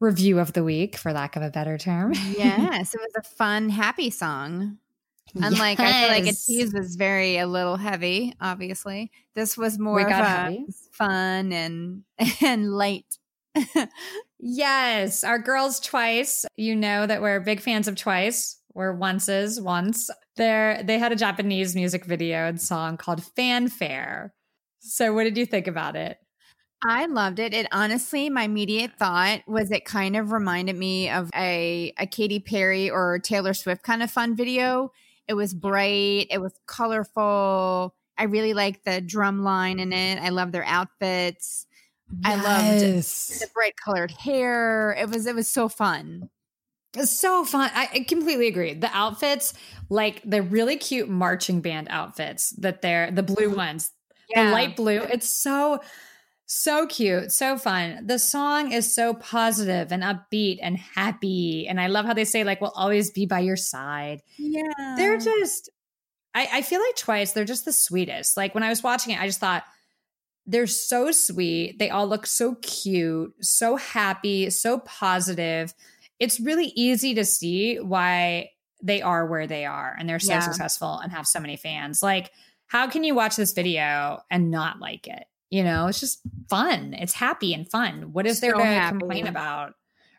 review of the week, for lack of a better term? yes. It was a fun, happy song. Unlike I feel like a Yes. tease was very a little heavy. Obviously, this was more fun and and light. Yes, our girls twice. You know that we're big fans of twice. We're onces once. There they had a Japanese music video and song called Fanfare. So what did you think about it? I loved it. It honestly, my immediate thought was it kind of reminded me of a a Katy Perry or Taylor Swift kind of fun video. It was bright, it was colorful. I really liked the drum line in it. I love their outfits. I loved the bright colored hair. It was it was so fun. It's so fun. I, I completely agree. The outfits, like the really cute marching band outfits that they're the blue mm-hmm. ones, the light blue. It's so, so cute, so fun. The song is so positive and upbeat and happy. And I love how they say, like, we'll always be by your side. Yeah. They're just, I, I feel like twice, they're just the sweetest. Like when I was watching it, I just thought, they're so sweet. They all look so cute, so happy, so positive. It's really easy to see why they are where they are and they're so Yeah. successful and have so many fans. Like, how can you watch this video and not like it? You know, it's just fun. It's happy and fun. What is there to happy. complain about?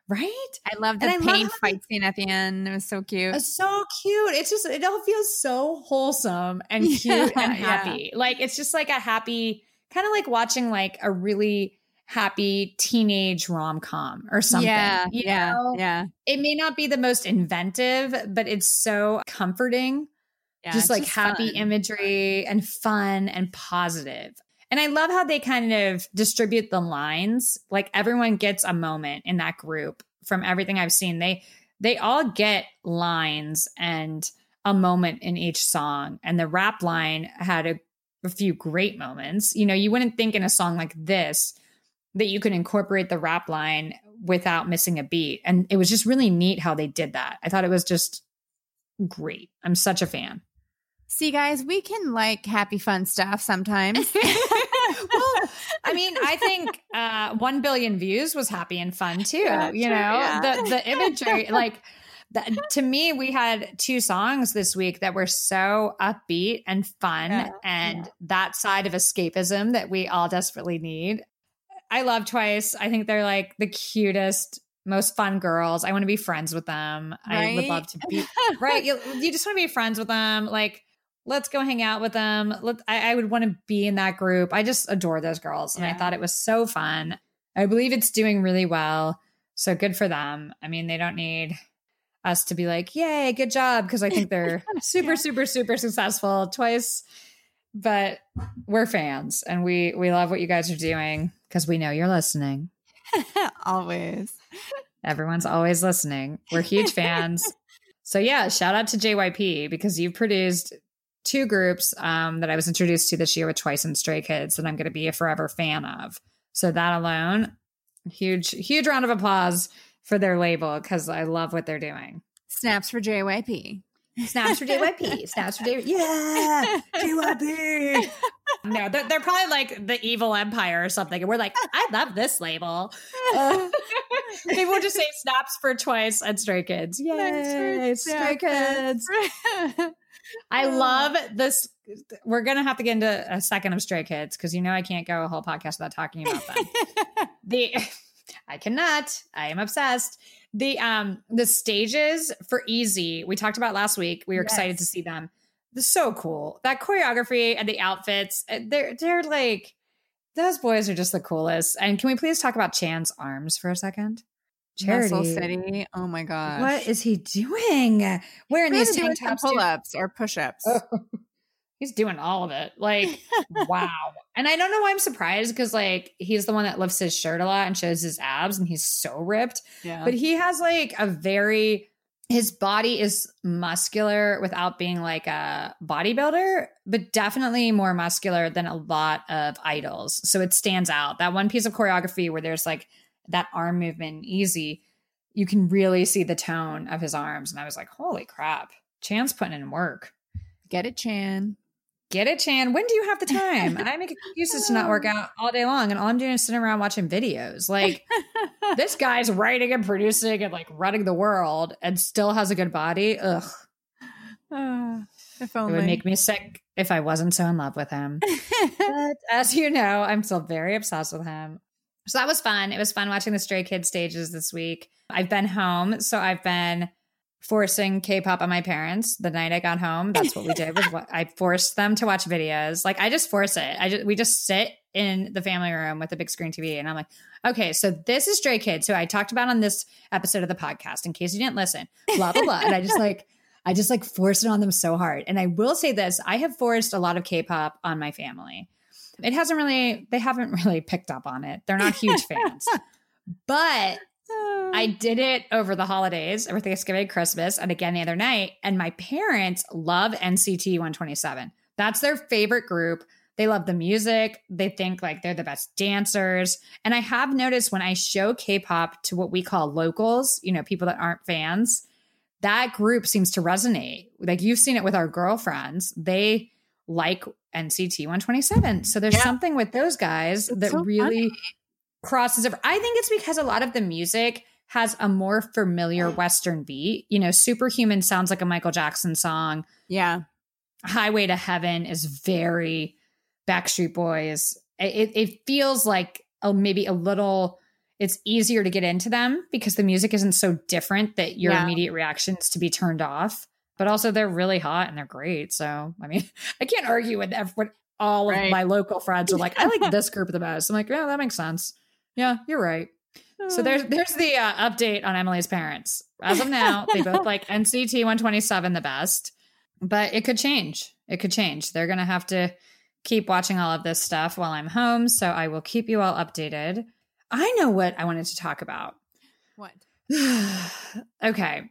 Right? I love the And love paint fight scene at the end. It was so cute. It's so cute. It's just it all feels so wholesome and cute Yeah, and yeah. happy. Like it's just like a happy kind of like watching like a really happy teenage rom-com or something. Yeah, you yeah, know? yeah, It may not be the most inventive, but it's so comforting. yeah. just it's like happy fun. imagery and fun and positive. And I love how they kind of distribute the lines. Like everyone gets a moment in that group from everything I've seen. They they all get lines and a moment in each song. And the rap line had a, a few great moments. You know, you wouldn't think in a song like this that you could incorporate the rap line without missing a beat. And it was just really neat how they did that. I thought it was just great. I'm such a fan. See, guys, we can like happy, fun stuff sometimes. well, I mean, I think uh, one billion views was happy and fun too. Yeah, you true, know, yeah. the the imagery, like that, to me, we had two songs this week that were so upbeat and fun, Yeah, and that side of escapism that we all desperately need. I love Twice. I think they're like the cutest, most fun girls. I want to be friends with them. I would love to be right. You, you just want to be friends with them. Like, let's go hang out with them. Let, I, I would want to be in that group. I just adore those girls. And I thought it was so fun. I believe it's doing really well. So good for them. I mean, they don't need us to be like, yay, good job. Cause I think they're super, super, super successful twice. But we're fans and we we love what you guys are doing because we know you're listening. Always. Everyone's always listening. We're huge fans. so yeah, shout out to JYP because you've produced two groups um, that I was introduced to this year with Twice and Stray Kids that I'm going to be a forever fan of. So that alone, huge, huge round of applause for their label because I love what they're doing. Snaps for JYP. Snaps for JYP. Snaps for JYP. Yeah, JYP. No, they're, they're probably like the evil empire or something. And we're like, I love this label. Uh, maybe we'll just say snaps for twice and stray kids. Yay, stray kids. I love this. We're going to have to get into a second of stray kids because you know I can't go a whole podcast without talking about them. the I cannot. I am obsessed. The um the stages for Easy, we talked about last week. We were excited to see them. They're so cool. That choreography and the outfits, uh, they're they're like those boys are just the coolest. And can we please talk about Chan's arms for a second? Muscle City. Oh my gosh. What is he doing? Wearing these doing tank tops? pull-ups or push-ups. Oh, he's doing all of it. Like, wow. And I don't know why I'm surprised because, like, he's the one that lifts his shirt a lot and shows his abs, and he's so ripped. Yeah. But he has like a very, his body is muscular without being like a bodybuilder, but definitely more muscular than a lot of idols. So it stands out. That one piece of choreography where there's like that arm movement easy, you can really see the tone of his arms. And I was like, holy crap, Chan's putting in work. Get it, Chan. Get it, Chan. When do you have the time? I make excuses to not work out all day long, and all I'm doing is sitting around watching videos. Like this guy's writing and producing and like running the world, and still has a good body. Ugh, Ah, if it would make me sick if I wasn't so in love with him. but as you know, I'm still very obsessed with him. So that was fun. It was fun watching the Stray Kids stages this week. I've been home, so I've been forcing K-pop on my parents. The night I got home, that's what we did. Was what I forced them to watch videos. Like I just force it. I just we just sit in the family room with a big screen TV, and I'm like, okay, so this is Stray Kids, who I talked about on this episode of the podcast. In case you didn't listen, blah blah blah, and I just like. I just like forced it on them so hard. And I will say this I have forced a lot of K pop on my family. It hasn't really, they haven't really picked up on it. They're not huge fans. But oh. I did it over the holidays, over Thanksgiving, Christmas, and again the other night. And my parents love NCT 127. That's their favorite group. They love the music. They think like they're the best dancers. And I have noticed when I show K pop to what we call locals, you know, people that aren't fans, that group seems to resonate. Like you've seen it with our girlfriends. They like NCT 127. So there's Yeah. something with those guys It's that so really crosses over. I think it's because a lot of the music has a more familiar Western beat. You know, Superhuman sounds like a Michael Jackson song. yeah. Highway to Heaven is very Backstreet Boys. It, it feels like a, maybe a little. It's easier to get into them because the music isn't so different that your Yeah. immediate reaction is to be turned off. But also, they're really hot and they're great. So, I mean, I can't argue with everyone. All of my local friends are like, I like this group the best. I'm like, yeah, that makes sense. Yeah, you're right. So there's there's the uh, update on Emily's parents. As of now, they both like NCT 127 the best, but it could change. It could change. They're gonna have to keep watching all of this stuff while I'm home. So I will keep you all updated. I know what I wanted to talk about. What? okay.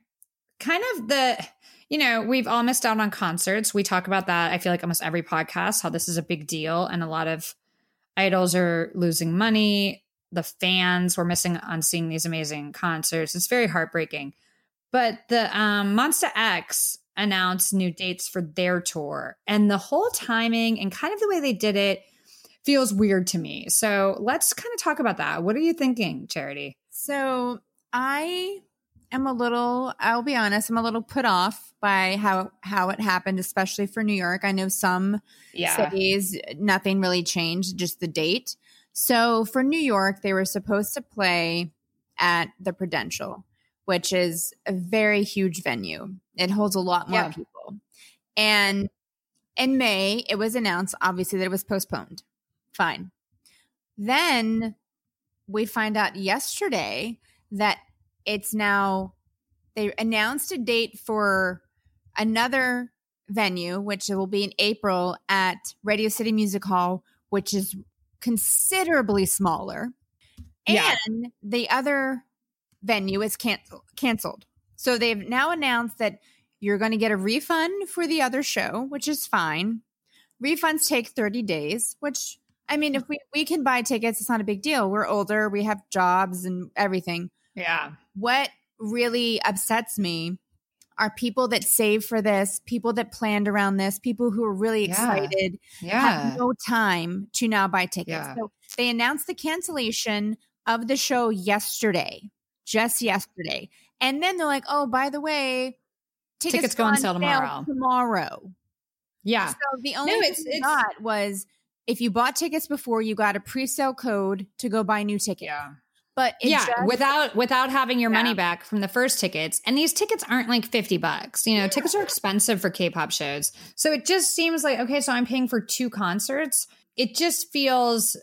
Kind of the, you know, we've all missed out on concerts. We talk about that. I feel like almost every podcast, how this is a big deal. And a lot of idols are losing money. The fans were missing on seeing these amazing concerts. It's very heartbreaking. But the um, Monsta X announced new dates for their tour. And the whole timing and kind of the way they did it feels weird to me. So let's kind of talk about that. What are you thinking, Charity? So I am a little, I'll be honest, I'm a little put off by how how it happened, especially for New York. I know some yeah. cities, nothing really changed, just the date. So for New York, they were supposed to play at the Prudential, which is a very huge venue. It holds a lot more Yeah. people. And in May, it was announced, obviously, that it was postponed. Fine. Then we find out yesterday that it's now, they announced a date for another venue, which will be in April at Radio City Music Hall, which is considerably smaller. Yeah. And the other venue is cancel- canceled. So they've now announced that you're going to get a refund for the other show, which is fine. Refunds take 30 days, which I mean, if we, we can buy tickets, it's not a big deal. We're older, we have jobs and everything. Yeah. What really upsets me are people that save for this, people that planned around this, people who are really excited, Yeah. excited, have no time to now buy tickets. Yeah. So they announced the cancellation of the show yesterday, just yesterday. And then they're like, oh, by the way, tickets, Tickets go on sale tomorrow. Tomorrow. Yeah. So the only No, thing it's- we it's- got was if you bought tickets before, you got a pre-sale code to go buy new tickets. Yeah. But yeah, just- without without having your money back from the first tickets. And these tickets aren't like 50 bucks. You know, tickets are expensive for K-pop shows. So it just seems like okay, so I'm paying for two concerts. It just feels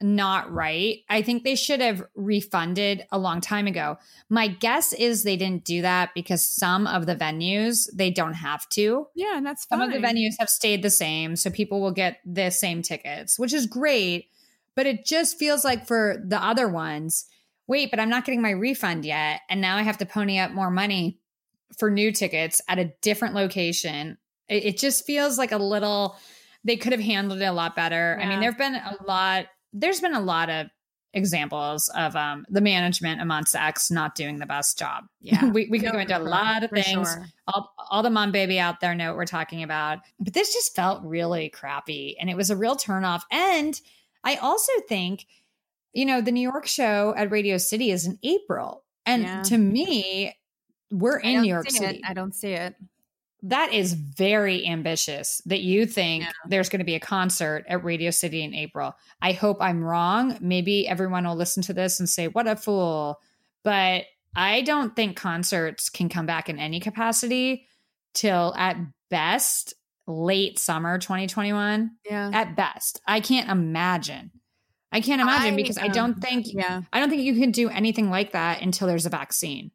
not right. I think they should have refunded a long time ago. My guess is they didn't do that because some of the venues they don't have to. yeah, and that's Some of the venues have stayed the same, so people will get the same tickets, which is great. But it just feels like for the other ones, wait, but I'm not getting my refund yet. And now I have to pony up more money for new tickets at a different location. It, it just feels like a little, they could have handled it a lot better. I mean, there have been a lot, there's been a lot of examples of um, the management Monsta X not doing the best job. Yeah. we, we could go into a lot of things sure. all, all the Mon Baby out there know what we're talking about. But this just felt really crappy and it was a real turnoff. And I also think, you know, the New York show at Radio City is in April. And Yeah. to me, we're in New York City. It. I don't see it. That is very ambitious that you think Yeah. there's going to be a concert at Radio City in April. I hope I'm wrong. Maybe everyone will listen to this and say, what a fool. But I don't think concerts can come back in any capacity till at best late summer 2021. Yeah. At best. I can't imagine. I can't imagine I, because I um, don't think Yeah. I don't think you can do anything like that until there's a vaccine.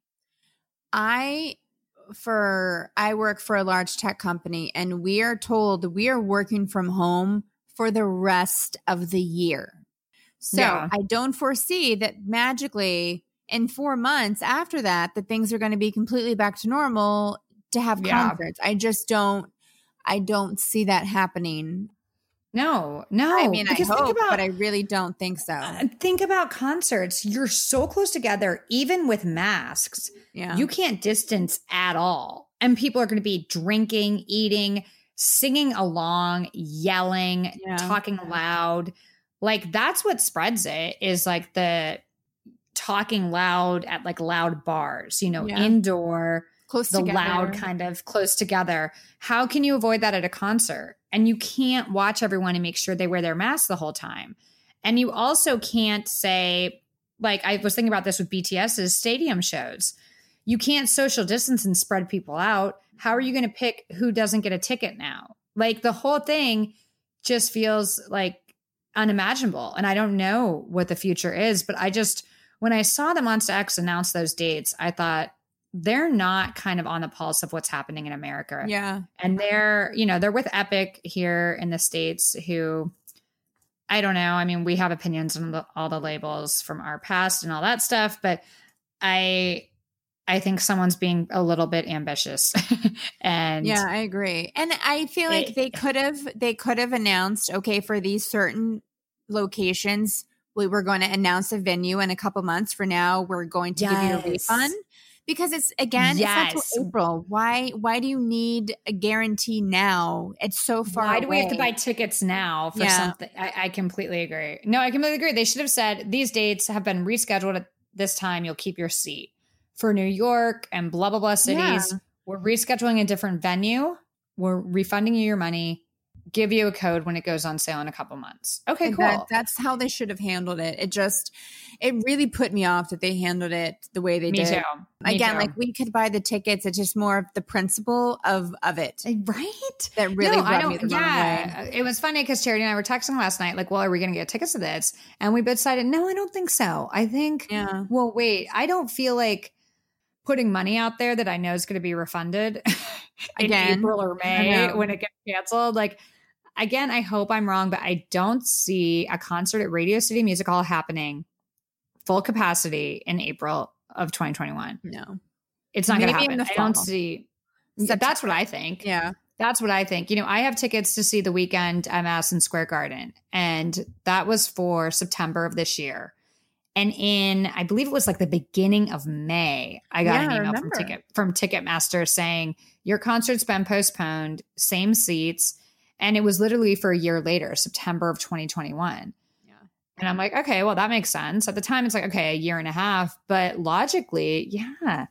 I for I work for a large tech company and we are told we are working from home for the rest of the year. So Yeah. I don't foresee that magically in 4 months after that that things are going to be completely back to normal to have Yeah. concerts. I just don't I don't see that happening. No, no. I mean, I because think hope, about- but I really don't think so. Uh, think about concerts. You're so close together, even with masks. Yeah. You can't distance at all. And people are going to be drinking, eating, singing along, yelling, Yeah. talking loud. Like that's what spreads it is like the talking loud at like loud bars, you know, Yeah. indoor close the together. loud kind of close together. How can you avoid that at a concert? And you can't watch everyone and make sure they wear their mask the whole time. And you also can't say, like, I was thinking about this with BTS's stadium shows. You can't social distance and spread people out. How are you going to pick who doesn't get a ticket now? Like, the whole thing just feels like unimaginable. And I don't know what the future is, but I just, when I saw the Monsta X announce those dates, I thought, they're not kind of on the pulse of what's happening in America. Yeah. And they're, you know, they're with Epic here in the States who I don't know. I mean, we have opinions on the, all the labels from our past and all that stuff, but I I think someone's being a little bit ambitious. and Yeah, I agree. And I feel like It- they could have they could have announced, okay, for these certain locations, we were going to announce a venue in a couple months. For now, we're going to give you a refund. Because it's again, Yes. it's not till April. Why why do you need a guarantee now? It's so far. Why do we have to buy tickets now for Yeah. something? I, I completely agree. No, I completely agree. They should have said these dates have been rescheduled at this time. You'll keep your seat for New York and blah blah blah cities. Yeah. We're rescheduling a different venue. We're refunding you your money. Give you a code when it goes on sale in a couple months. Okay, And cool. that- that's how they should have handled it. It just it really put me off that they handled it the way they Me did. too. Again, too. like we could buy the tickets. It's just more of the principle of of it eh, right. that really no, I me don't. the wrong way. Yeah, it was funny because Charity and I were texting last night. Like, well, are we going to get tickets to this? And we both decided, no, I don't think so. I think Yeah. Well, wait, I don't feel like putting money out there that I know is going to be refunded in Again, April or May when it gets canceled. Like, again, I hope I'm wrong, but I don't see a concert at Radio City Music Hall happening full capacity in April of 2021. No. It's not going to happen. the I don't see. September. That's what I think. Yeah. That's what I think. You know, I have tickets to see the Weeknd at Madison Square Garden, and that was for September of this year. And in, I believe it was like the beginning of May, I got Yeah, an email from. Ticket from Ticketmaster saying your concert's been postponed, same seats, and it was literally for a year later, September of 2021. Yeah. And I'm like, okay, well, that makes sense. At the time, it's like, okay, a year and a half. But logically, yeah,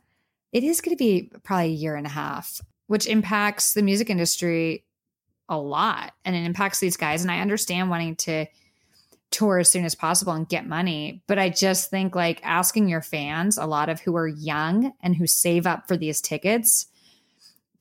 it is going to be probably a year and a half, which impacts the music industry a lot. And it impacts these guys. And I understand wanting to tour as soon as possible and get money. But I just think like asking your fans, a lot of who are young and who save up for these tickets,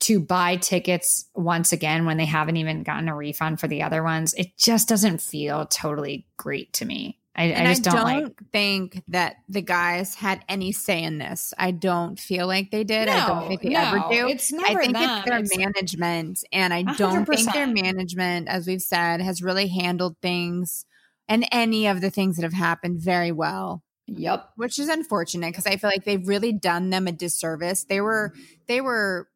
to buy tickets once again when they haven't even gotten a refund for the other ones, it just doesn't feel totally great to me. I, I just don't, like. think that the guys had any say in this. I don't feel like they did. I don't think they no, ever do. it's I think them. it's their It's- management, and I don't think their management, as we've said, has really handled things and any of the things that have happened very well. Yep. which is unfortunate because I feel like they've really done them a disservice. They were they were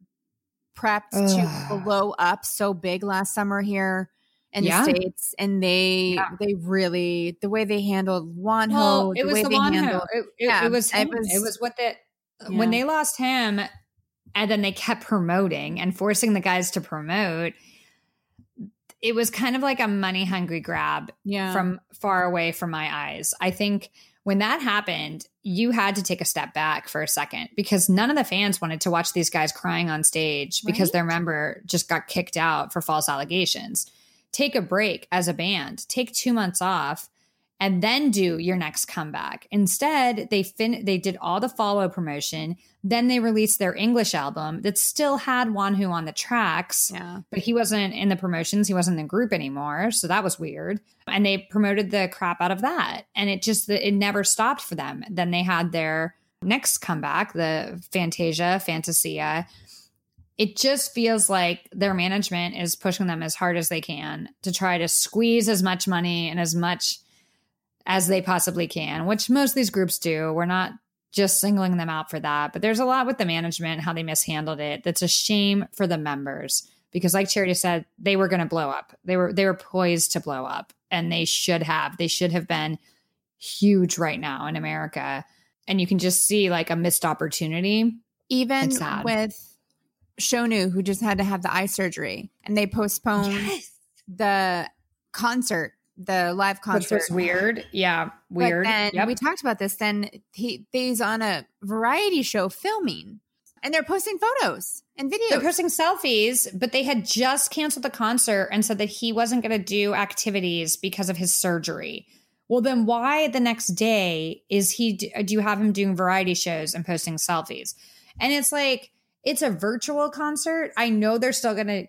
prepped to blow up so big last summer here in Yeah. the states, and they Yeah. they really the way they handled Wonho, Well, it the was way the they Wonho. handled It, it, Yeah, it was it was- it was what Yeah. when they lost him, and then they kept promoting and forcing the guys to promote. It was kind of like a money hungry grab yeah from far away from my eyes. I think when that happened, you had to take a step back for a second because none of the fans wanted to watch these guys crying on stage because Right. their member just got kicked out for false allegations. Take a break as a band, take two months off, and then do your next comeback. Instead, they fin- they did all the follow promotion. Then they released their English album that still had Wonho on the tracks yeah but he wasn't in the promotions. He wasn't in the group anymore. So that was weird. And they promoted the crap out of that. And it just, it never stopped for them. Then they had their next comeback, the Fantasia, Fantasia. It just feels like their management is pushing them as hard as they can to try to squeeze as much money and as much as they possibly can, which most of these groups do. We're not just singling them out for that, but there's a lot with the management, how they mishandled it. That's a shame for the members because like Charity said, they were going to blow up. They were they were poised to blow up and they should have. They should have been huge right now in America. And you can just see like a missed opportunity. even with Shownu who just had to have the eye surgery and they postponed the concert, the live Which concert. was weird. Yeah, But weird. then Yep. we talked about this. Then he he's on a variety show filming, and they're posting photos and videos. They're posting selfies, but they had just canceled the concert and said that he wasn't going to do activities because of his surgery. Well, then why the next day is he? Do you have him doing variety shows and posting selfies? And it's like it's a virtual concert. I know they're still going to.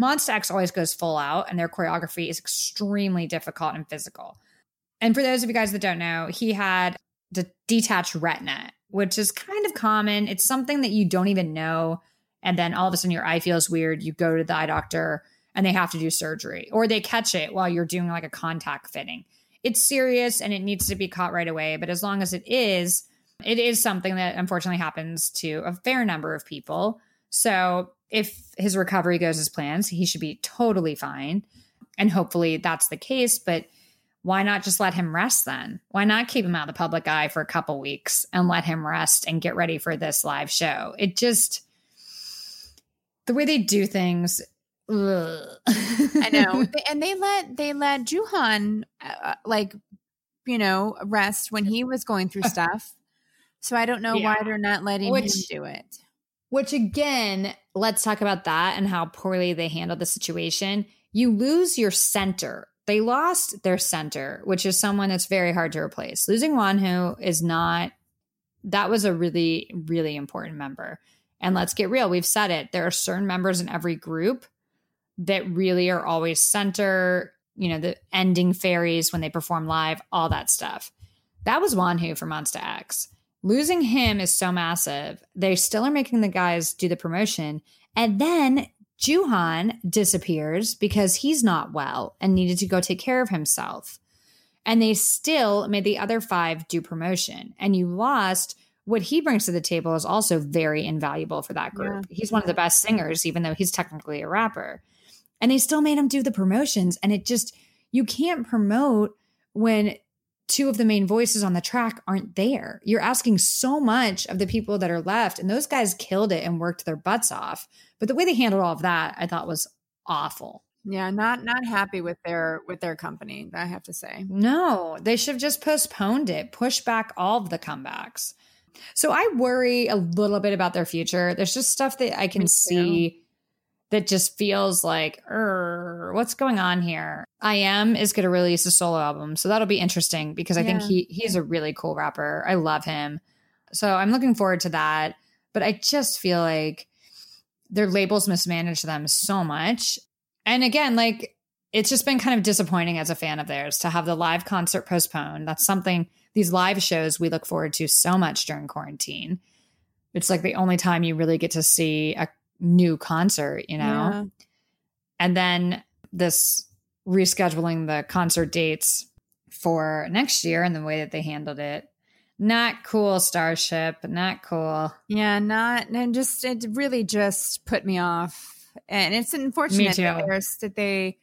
Monsta X always goes full out, and their choreography is extremely difficult and physical. And for those of you guys that don't know, he had the detached retina, which is kind of common. It's something that you don't even know and then all of a sudden your eye feels weird you go to the eye doctor and they have to do surgery or they catch it while you're doing like a contact fitting it's serious and it needs to be caught right away but as long as it is it is something that unfortunately happens to a fair number of people so if his recovery goes as planned he should be totally fine and hopefully that's the case but why not just let him rest then why not keep him out of the public eye for a couple weeks and let him rest and get ready for this live show it just the way they do things. I know, and they let they let Jooheon uh, like you know rest when he was going through stuff. So I don't know why they're not letting him do it. Which again, let's talk about that and how poorly they handled the situation. You lose your center. They lost their center, which is someone that's very hard to replace. Losing Wonho is not that was a really, really important member. And let's get real. We've said it. There are certain members in every group that really are always center, you know, the ending fairies when they perform live, all that stuff. That was Wonho for Monsta X. Losing him is so massive. They still are making the guys do the promotion. And then Jooheon disappears because he's not well and needed to go take care of himself. And they still made the other five do promotion. And you lost what he brings to the table is also very invaluable for that group. He's one of the best singers, even though he's technically a rapper. And they still made him do the promotions. And it just, you can't promote when two of the main voices on the track aren't there. You're asking so much of the people that are left, and those guys killed it and worked their butts off. But the way they handled all of that, I thought was awful. Yeah, not not happy with their with their company. I have to say. No, they should have just postponed it, push back all of the comebacks. So I worry a little bit about their future. There's just stuff that I can see that just feels like, "Er, what's going on here? I.M is going to release a solo album. So that'll be interesting because I think he he's a really cool rapper. I love him. So I'm looking forward to that. But I just feel like their labels mismanage them so much. And again, like it's just been kind of disappointing as a fan of theirs to have the live concert postponed. That's something these live shows we look forward to so much during quarantine. It's like the only time you really get to see a new concert, you know? Yeah. And then this rescheduling the concert dates for next year and the way that they handled it. Not cool, Starship. Not cool. Yeah, not and just it really just put me off. And it's unfortunate that, that they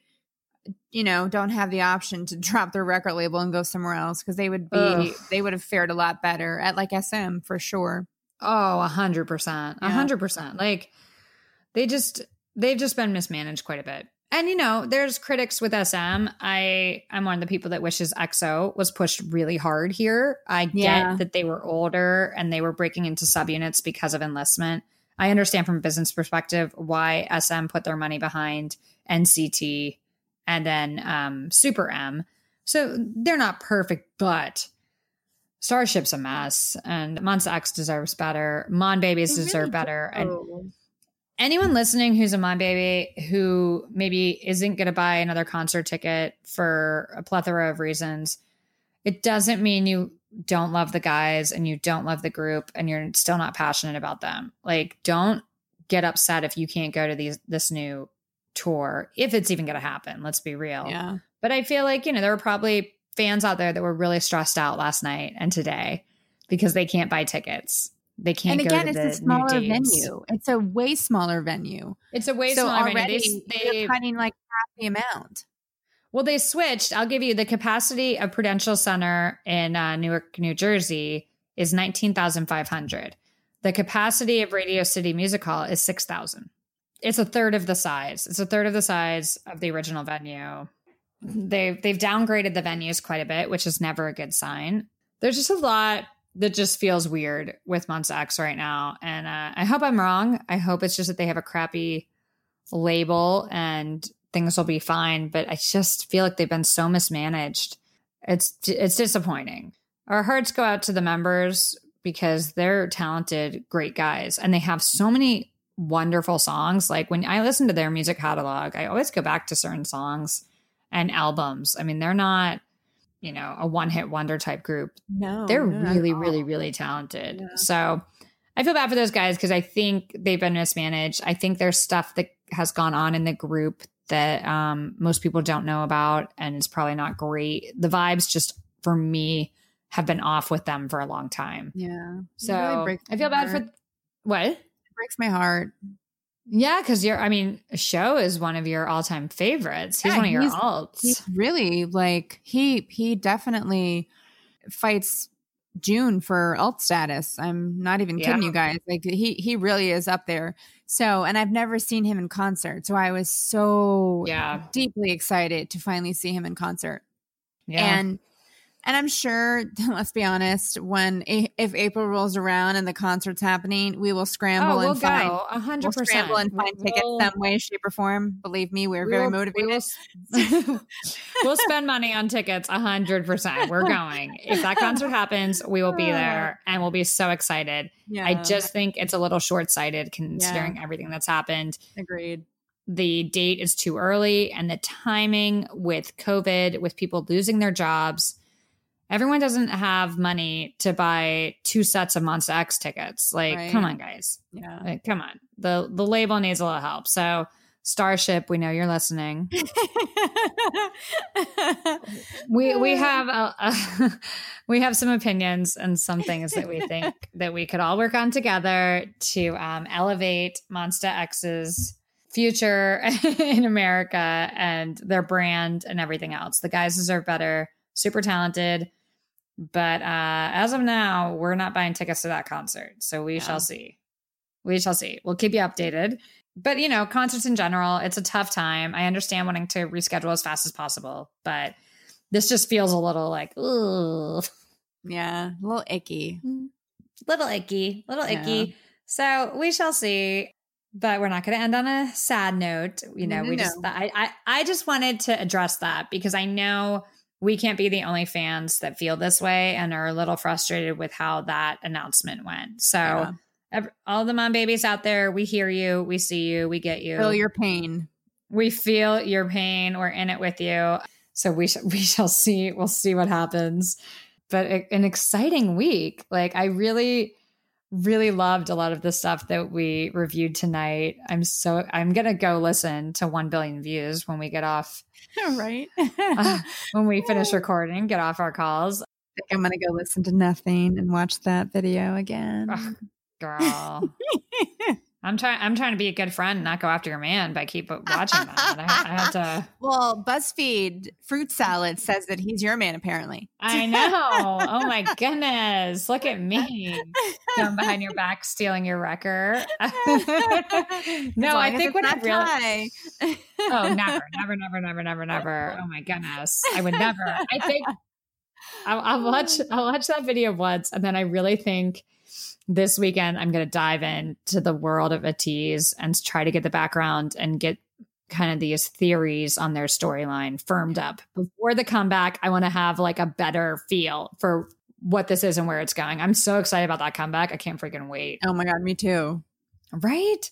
you know don't have the option to drop their record label and go somewhere else because they would be Ugh. they would have fared a lot better at like SM for sure. Oh, a hundred percent. A hundred percent. Like they just they've just been mismanaged quite a bit. And you know, there's critics with SM. I I'm one of the people that wishes EXO was pushed really hard here. I get Yeah. that they were older and they were breaking into subunits because of enlistment. I understand from a business perspective why SM put their money behind NCT and then um, Super M. So they're not perfect, but Starship's a mess, and Monsta X deserves better. Mon Babies They deserve really better. And do. Anyone listening who's a Mon Baby who maybe isn't going to buy another concert ticket for a plethora of reasons, it doesn't mean you don't love the guys and you don't love the group and you're still not passionate about them. Like, don't get upset if you can't go to these this new tour if it's even going to happen. Let's be real. Yeah. But I feel like, you know, there were probably fans out there that were really stressed out last night and today because they can't buy tickets. They can't And go again, to it's the a smaller venue. It's a way smaller venue. It's a way so smaller venue. already They, you're cutting like half the amount. well, they switched. I'll give you the capacity of Prudential Center in uh, Newark, New Jersey is 19,500. The capacity of Radio City Music Hall is 6,000. It's a third of the size. It's a third of the size of the original venue. They've they've downgraded the venues quite a bit, which is never a good sign. There's just a lot that just feels weird with Monsta X right now, and uh, I hope I'm wrong. I hope it's just that they have a crappy label and things will be fine. But I just feel like they've been so mismanaged. It's it's disappointing. Our hearts go out to the members because they're talented, great guys, and they have so many wonderful songs. Like when I listen to their music catalog, I always go back to certain songs and albums. I mean, they're not, you know, a one hit wonder type group. No, They're really, really, really talented. Yeah. So I feel bad for those guys because I think they've been mismanaged. I think there's stuff that has gone on in the group that um, most people don't know about, and it's probably not great. The vibes just for me have been off with them for a long time. Yeah. So really I feel bad heart. for what? It breaks my heart. Yeah, because you're. I mean, show is one of your all-time favorites. He's Yeah, one of your he's- alts. He's really like he he definitely fights June for alt status. I'm not even kidding Yeah. you guys. Like he he really is up there. So, and I've never seen him in concert. So I was so Yeah. deeply excited to finally see him in concert. yeah. And and I'm sure, let's be honest, when if April rolls around and the concert's happening, we will scramble oh, we'll and find go a we'll hundred percent. scramble and find tickets We'll- some way, shape, or form. Believe me, we're we very motivated. We will, we'll spend money on tickets a hundred percent. We're going. If that concert happens, we will be there and we'll be so excited. yeah, I just think it's a little short sighted considering everything that's happened. agreed. The date is too early and the timing with COVID, with people losing their jobs. Everyone doesn't have money to buy two sets of Monsta X tickets. Like, Right. come on, guys. Yeah. Like, come on. The the label needs a little help. So Starship, we know you're listening. We we have a, a we have some opinions and some things that we think that we could all work on together to um, elevate Monsta X's future in America and their brand and everything else. The guys deserve better. Super talented, but uh, as of now, we're not buying tickets to that concert. So we Yeah. shall see. We shall see. We'll keep you updated. But you know, concerts in general, it's a tough time. I understand wanting to reschedule as fast as possible, but this just feels a little like, ooh, yeah, a little icky. little icky, little Yeah. icky. So we shall see. but we're not going to end on a sad note. You know, No, no, we no. just I, I I just wanted to address that because I know we can't be the only fans that feel this way and are a little frustrated with how that announcement went. So, Yeah. ev- all the Mon Babies out there, we hear you, we see you, we get you. Feel your pain. we feel your pain. We're in it with you. So we sh- we shall see. We'll see what happens. But a- an exciting week. Like I really, really loved a lot of the stuff that we reviewed tonight. I'm so I'm gonna go listen to one billion views when we get off right. uh, when we finish recording. Get off our calls, think I'm gonna go listen to nothing and watch that video again. Ugh. girl. I'm trying. I'm trying to be a good friend, and not go after your man but keep watching that. I, I have to. well, BuzzFeed fruit salad says that he's your man apparently. I know. Oh my goodness. Look at me. Going behind your back, stealing your wrecker. no, I think what I really. Oh, never, never, never, never, never, never. Oh my goodness. I would never. I think I'll, I'll watch. I'll watch that video once, and then I really think this weekend I'm going to dive into the world of ATEEZ and try to get the background and get kind of these theories on their storyline firmed up before the comeback. I want to have like a better feel for what this is and where it's going. I'm so excited about that comeback. I can't freaking wait. Oh my god, me too. Right?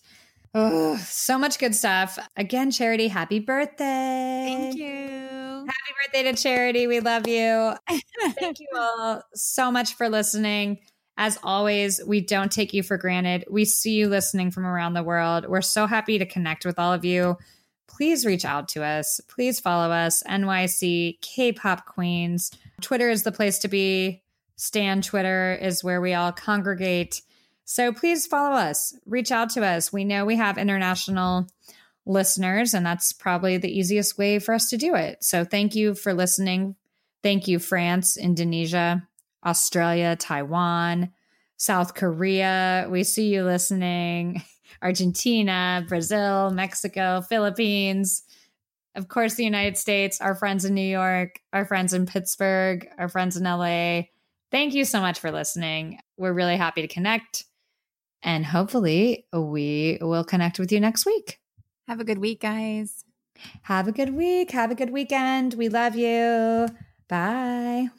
Oh, so much good stuff. Again, Charity, happy birthday. Thank you. Happy birthday to Charity. We love you. Thank you all so much for listening. As always, we don't take you for granted. We see you listening from around the world. We're so happy to connect with all of you. Please reach out to us. Please follow us, NYC K pop queens. Twitter is the place to be. Stan Twitter is where we all congregate. So please follow us, reach out to us. We know we have international listeners, and that's probably the easiest way for us to do it. So thank you for listening. Thank you, France, Indonesia, Australia, Taiwan, South Korea. We see you listening. Argentina, Brazil, Mexico, Philippines. Of course, the United States, our friends in New York, our friends in Pittsburgh, our friends in LA. Thank you so much for listening. We're really happy to connect. And hopefully, we will connect with you next week. Have a good week, guys. Have a good week. Have a good weekend. We love you. Bye.